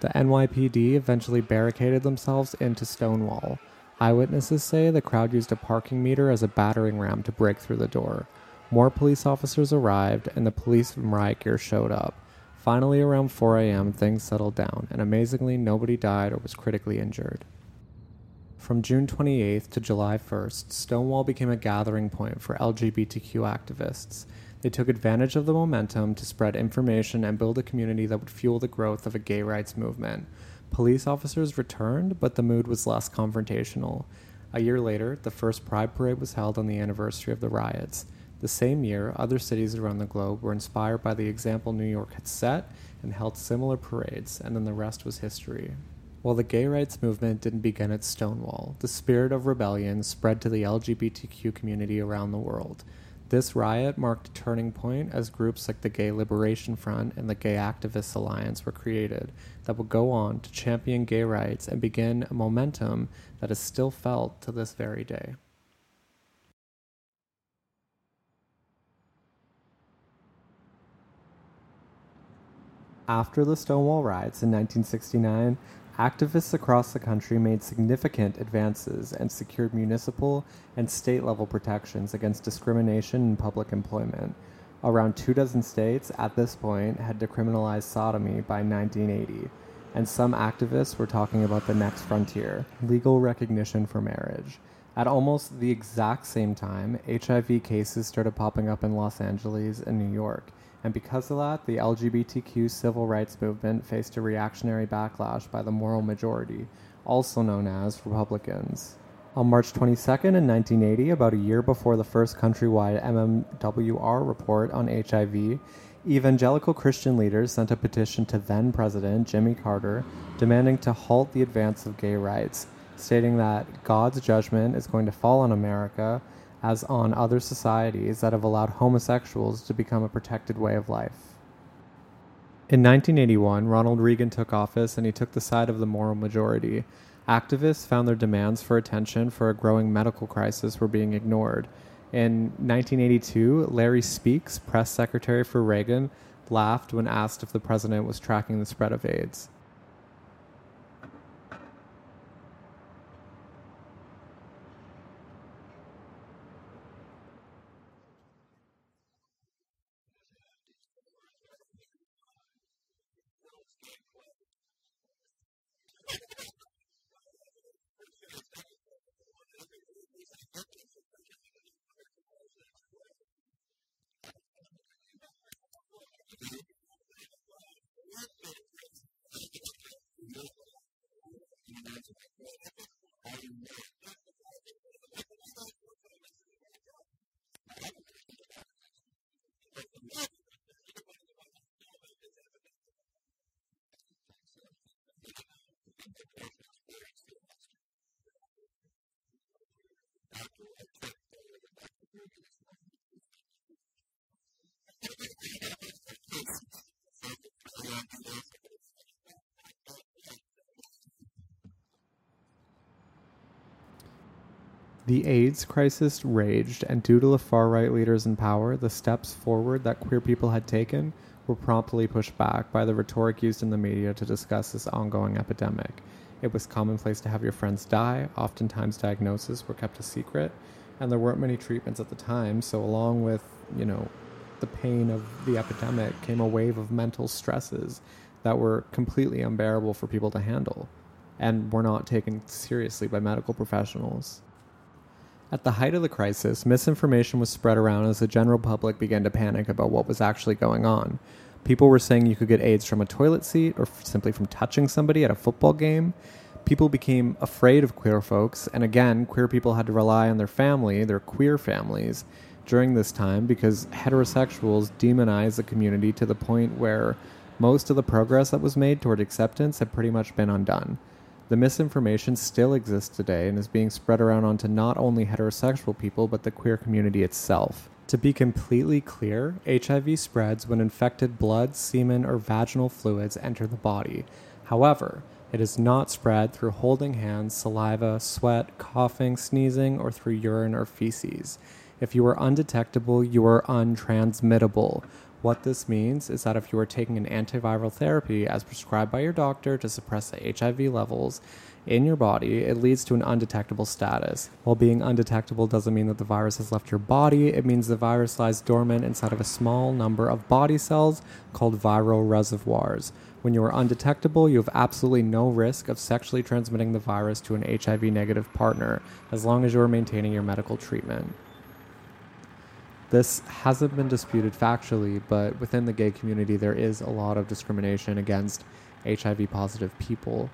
The NYPD eventually barricaded themselves into Stonewall, Eyewitnesses say the crowd used a parking meter as a battering ram to break through the door. More police officers arrived, and the police from riot gear showed up. Finally, around 4 a.m., things settled down, and amazingly, nobody died or was critically injured. From June 28th to July 1st, Stonewall became a gathering point for LGBTQ activists. They took advantage of the momentum to spread information and build a community that would fuel the growth of a gay rights movement. Police officers returned, but the mood was less confrontational. A year later, the first Pride Parade was held on the anniversary of the riots. The same year, other cities around the globe were inspired by the example New York had set and held similar parades, and then the rest was history. While the gay rights movement didn't begin at Stonewall, the spirit of rebellion spread to the LGBTQ community around the world. This riot marked a turning point as groups like the Gay Liberation Front and the Gay Activists Alliance were created that would go on to champion gay rights and begin a momentum that is still felt to this very day. After the Stonewall riots in 1969, activists across the country made significant advances and secured municipal and state level protections against discrimination in public employment. Around two dozen states at this point had decriminalized sodomy by 1980, and some activists were talking about the next frontier legal recognition for marriage. At almost the exact same time, HIV cases started popping up in Los Angeles and New York and because of that, the LGBTQ civil rights movement faced a reactionary backlash by the moral majority, also known as Republicans. On March 22nd in 1980, about a year before the first countrywide MMWR report on HIV, evangelical Christian leaders sent a petition to then President Jimmy Carter demanding to halt the advance of gay rights, stating that God's judgment is going to fall on America as on other societies that have allowed homosexuals to become a protected way of life. In 1981, Ronald Reagan took office and he took the side of the moral majority. Activists found their demands for attention for a growing medical crisis were being ignored. In 1982, Larry Speakes, press secretary for Reagan, laughed when asked if the president was tracking the spread of AIDS. The AIDS crisis raged, and due to the far right leaders in power, the steps forward that queer people had taken were promptly pushed back by the rhetoric used in the media to discuss this ongoing epidemic. It was commonplace to have your friends die, oftentimes diagnoses were kept a secret, and there weren't many treatments at the time, so along with, you know, the pain of the epidemic came a wave of mental stresses that were completely unbearable for people to handle and were not taken seriously by medical professionals. At the height of the crisis, misinformation was spread around as the general public began to panic about what was actually going on. People were saying you could get AIDS from a toilet seat or f- simply from touching somebody at a football game. People became afraid of queer folks, and again, queer people had to rely on their family, their queer families, during this time because heterosexuals demonized the community to the point where most of the progress that was made toward acceptance had pretty much been undone. The misinformation still exists today and is being spread around onto not only heterosexual people, but the queer community itself. To be completely clear, HIV spreads when infected blood, semen, or vaginal fluids enter the body. However, it is not spread through holding hands, saliva, sweat, coughing, sneezing, or through urine or feces. If you are undetectable, you are untransmittable, what this means is that if you are taking an antiviral therapy as prescribed by your doctor to suppress the HIV levels in your body, it leads to an undetectable status. While being undetectable doesn't mean that the virus has left your body, it means the virus lies dormant inside of a small number of body cells called viral reservoirs. When you are undetectable, you have absolutely no risk of sexually transmitting the virus to an HIV negative partner as long as you are maintaining your medical treatment. This hasn't been disputed factually, but within the gay community, there is a lot of discrimination against HIV positive people.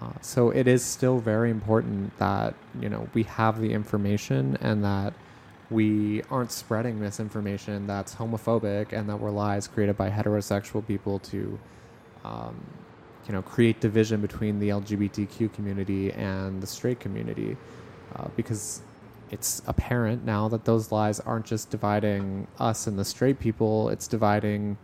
Uh, so it is still very important that you know we have the information and that we aren't spreading misinformation that's homophobic and that were lies created by heterosexual people to um, you know create division between the LGBTQ community and the straight community uh, because it's apparent now that those lies aren't just dividing us and the straight people, it's dividing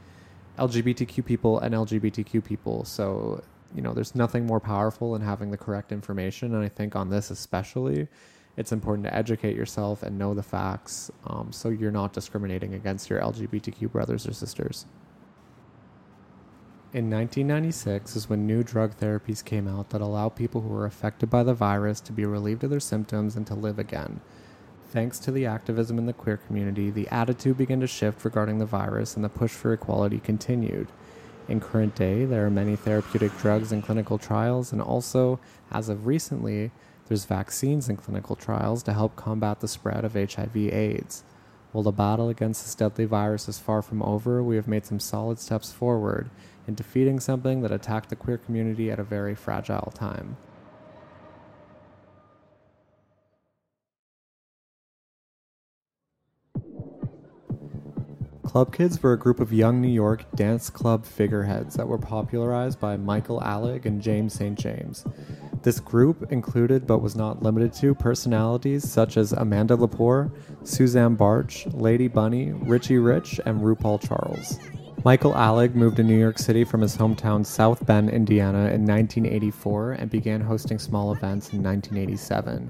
LGBTQ people and LGBTQ people. So, you know, there's nothing more powerful than having the correct information. And I think on this especially, it's important to educate yourself and know the facts um, so you're not discriminating against your LGBTQ brothers or sisters. In 1996 is when new drug therapies came out that allow people who were affected by the virus to be relieved of their symptoms and to live again. Thanks to the activism in the queer community, the attitude began to shift regarding the virus and the push for equality continued. In current day, there are many therapeutic drugs in clinical trials, and also, as of recently, there's vaccines in clinical trials to help combat the spread of HIV/AIDS. While the battle against this deadly virus is far from over, we have made some solid steps forward in defeating something that attacked the queer community at a very fragile time. Club Kids were a group of young New York dance club figureheads that were popularized by Michael Alig and James St. James. This group included, but was not limited to, personalities such as Amanda Lepore, Suzanne Bartsch, Lady Bunny, Richie Rich, and RuPaul Charles. Michael Alig moved to New York City from his hometown South Bend, Indiana in 1984 and began hosting small events in 1987.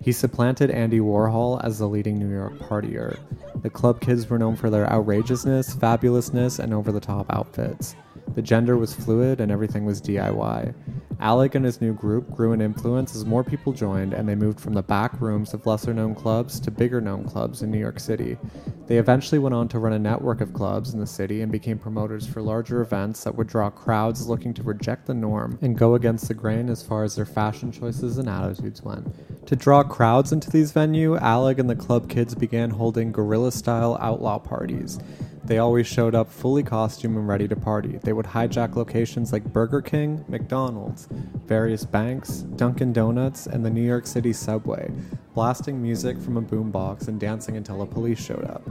He supplanted Andy Warhol as the leading New York partier. The club kids were known for their outrageousness, fabulousness, and over the top outfits. The gender was fluid and everything was DIY. Alig and his new group grew in influence as more people joined and they moved from the back rooms of lesser known clubs to bigger known clubs in New York City. They eventually went on to run a network of clubs in the city and became promoters for larger events that would draw crowds looking to reject the norm and go against the grain as far as their fashion choices and attitudes went. To draw crowds into these venues, Alig and the club kids began holding guerrilla style outlaw parties. They always showed up fully costumed and ready to party. They would hijack locations like Burger King, McDonald's, various banks, Dunkin' Donuts, and the New York City subway, blasting music from a boombox and dancing until the police showed up.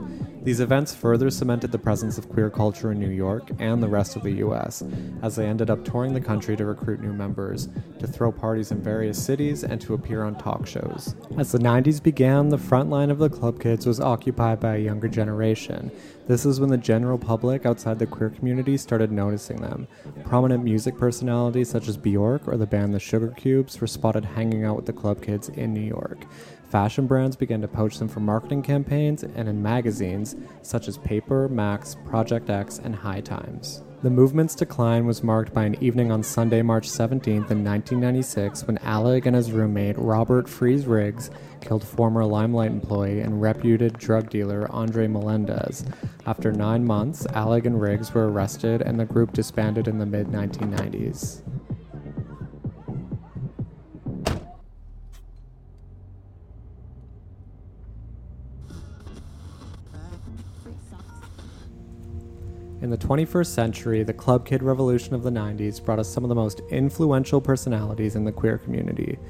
These events further cemented the presence of queer culture in New York and the rest of the US, as they ended up touring the country to recruit new members, to throw parties in various cities, and to appear on talk shows. As the 90s began, the front line of the club kids was occupied by a younger generation. This is when the general public outside the queer community started noticing them. Prominent music personalities such as Bjork or the band The Sugar Cubes were spotted hanging out with the club kids in New York. Fashion brands began to poach them for marketing campaigns and in magazines such as Paper, Max, Project X, and High Times. The movement's decline was marked by an evening on Sunday, March 17th in 1996 when Alig and his roommate Robert Freeze Riggs killed former Limelight employee and reputed drug dealer Andre Melendez. After nine months, Alig and Riggs were arrested and the group disbanded in the mid 1990s. In the 21st century, the club kid revolution of the 90s brought us some of the most influential personalities in the queer community.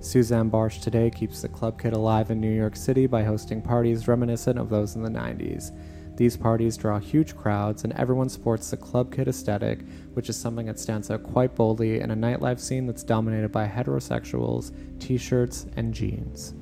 Suzanne Bartsch today keeps the club kid alive in New York City by hosting parties reminiscent of those in the 90s. These parties draw huge crowds, and everyone sports the club kid aesthetic, which is something that stands out quite boldly in a nightlife scene that's dominated by heterosexuals, t shirts, and jeans.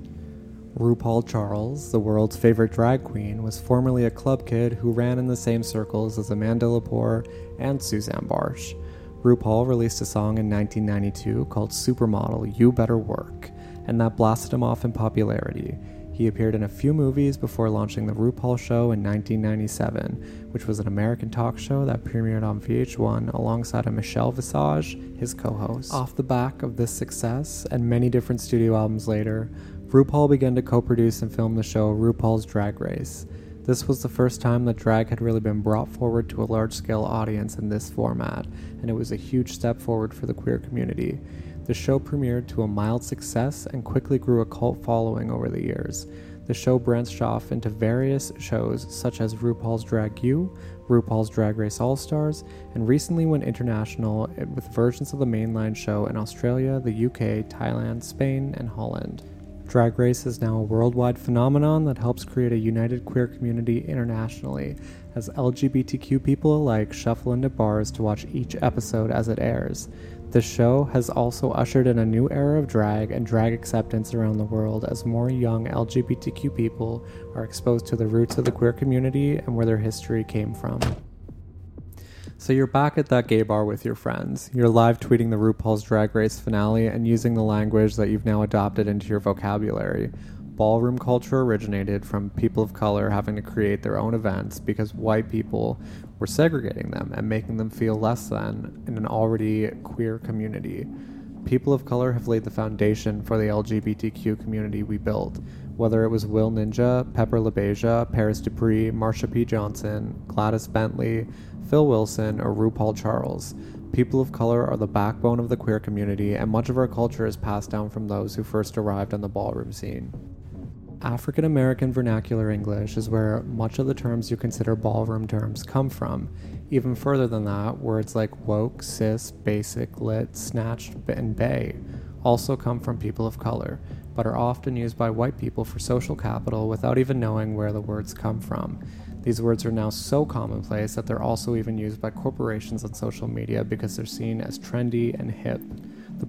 RuPaul Charles, the world's favorite drag queen, was formerly a club kid who ran in the same circles as Amanda Lepore and Suzanne Bartsch. RuPaul released a song in 1992 called Supermodel You Better Work, and that blasted him off in popularity. He appeared in a few movies before launching The RuPaul Show in 1997, which was an American talk show that premiered on VH1 alongside a Michelle Visage, his co host. Off the back of this success, and many different studio albums later, RuPaul began to co produce and film the show RuPaul's Drag Race. This was the first time that drag had really been brought forward to a large scale audience in this format, and it was a huge step forward for the queer community. The show premiered to a mild success and quickly grew a cult following over the years. The show branched off into various shows such as RuPaul's Drag U, RuPaul's Drag Race All Stars, and recently went international with versions of the mainline show in Australia, the UK, Thailand, Spain, and Holland. Drag Race is now a worldwide phenomenon that helps create a united queer community internationally, as LGBTQ people alike shuffle into bars to watch each episode as it airs. The show has also ushered in a new era of drag and drag acceptance around the world as more young LGBTQ people are exposed to the roots of the queer community and where their history came from. So you're back at that gay bar with your friends. You're live tweeting the RuPaul's Drag Race finale and using the language that you've now adopted into your vocabulary. Ballroom culture originated from people of color having to create their own events because white people were segregating them and making them feel less than in an already queer community. People of color have laid the foundation for the LGBTQ community we built, whether it was Willi Ninja, Pepper LaBeija, Paris Dupree, Marsha P. Johnson, Gladys Bentley, Phil Wilson, or RuPaul Charles. People of color are the backbone of the queer community, and much of our culture is passed down from those who first arrived on the ballroom scene. African American vernacular English is where much of the terms you consider ballroom terms come from. Even further than that, words like woke, cis, basic, lit, snatched, and bae also come from people of color, but are often used by white people for social capital without even knowing where the words come from. These words are now so commonplace that they're also even used by corporations on social media because they're seen as trendy and hip.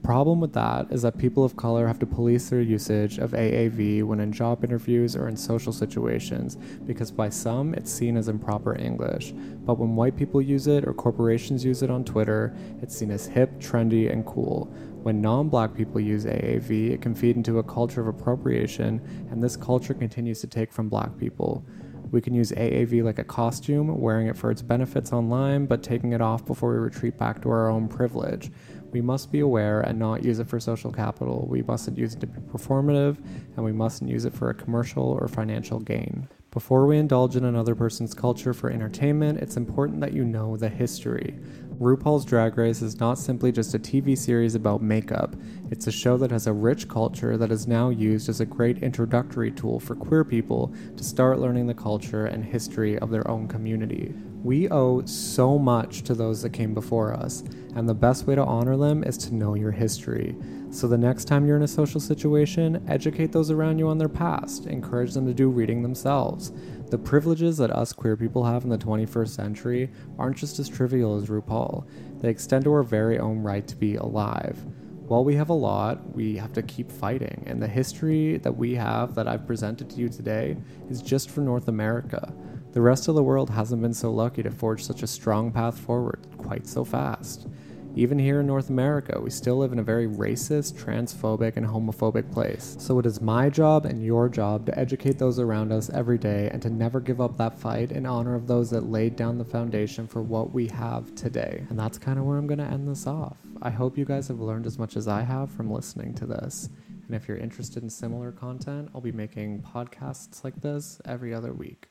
Problem with that is that people of color have to police their usage of AAV when in job interviews or in social situations because by some it's seen as improper English. But when white people use it or corporations use it on Twitter, it's seen as hip, trendy, and cool. When non black people use AAV, it can feed into a culture of appropriation, and this culture continues to take from black people. We can use AAV like a costume, wearing it for its benefits online, but taking it off before we retreat back to our own privilege. We must be aware and not use it for social capital. We mustn't use it to be performative, and we mustn't use it for a commercial or financial gain. Before we indulge in another person's culture for entertainment, it's important that you know the history. RuPaul's Drag Race is not simply just a TV series about makeup, it's a show that has a rich culture that is now used as a great introductory tool for queer people to start learning the culture and history of their own community. We owe so much to those that came before us, and the best way to honor them is to know your history. So the next time you're in a social situation, educate those around you on their past, encourage them to do reading themselves. The privileges that us queer people have in the 21st century aren't just as trivial as RuPaul, they extend to our very own right to be alive. While we have a lot, we have to keep fighting, and the history that we have that I've presented to you today is just for North America. The rest of the world hasn't been so lucky to forge such a strong path forward quite so fast. Even here in North America, we still live in a very racist, transphobic, and homophobic place. So it is my job and your job to educate those around us every day and to never give up that fight in honor of those that laid down the foundation for what we have today. And that's kind of where I'm going to end this off. I hope you guys have learned as much as I have from listening to this. And if you're interested in similar content, I'll be making podcasts like this every other week.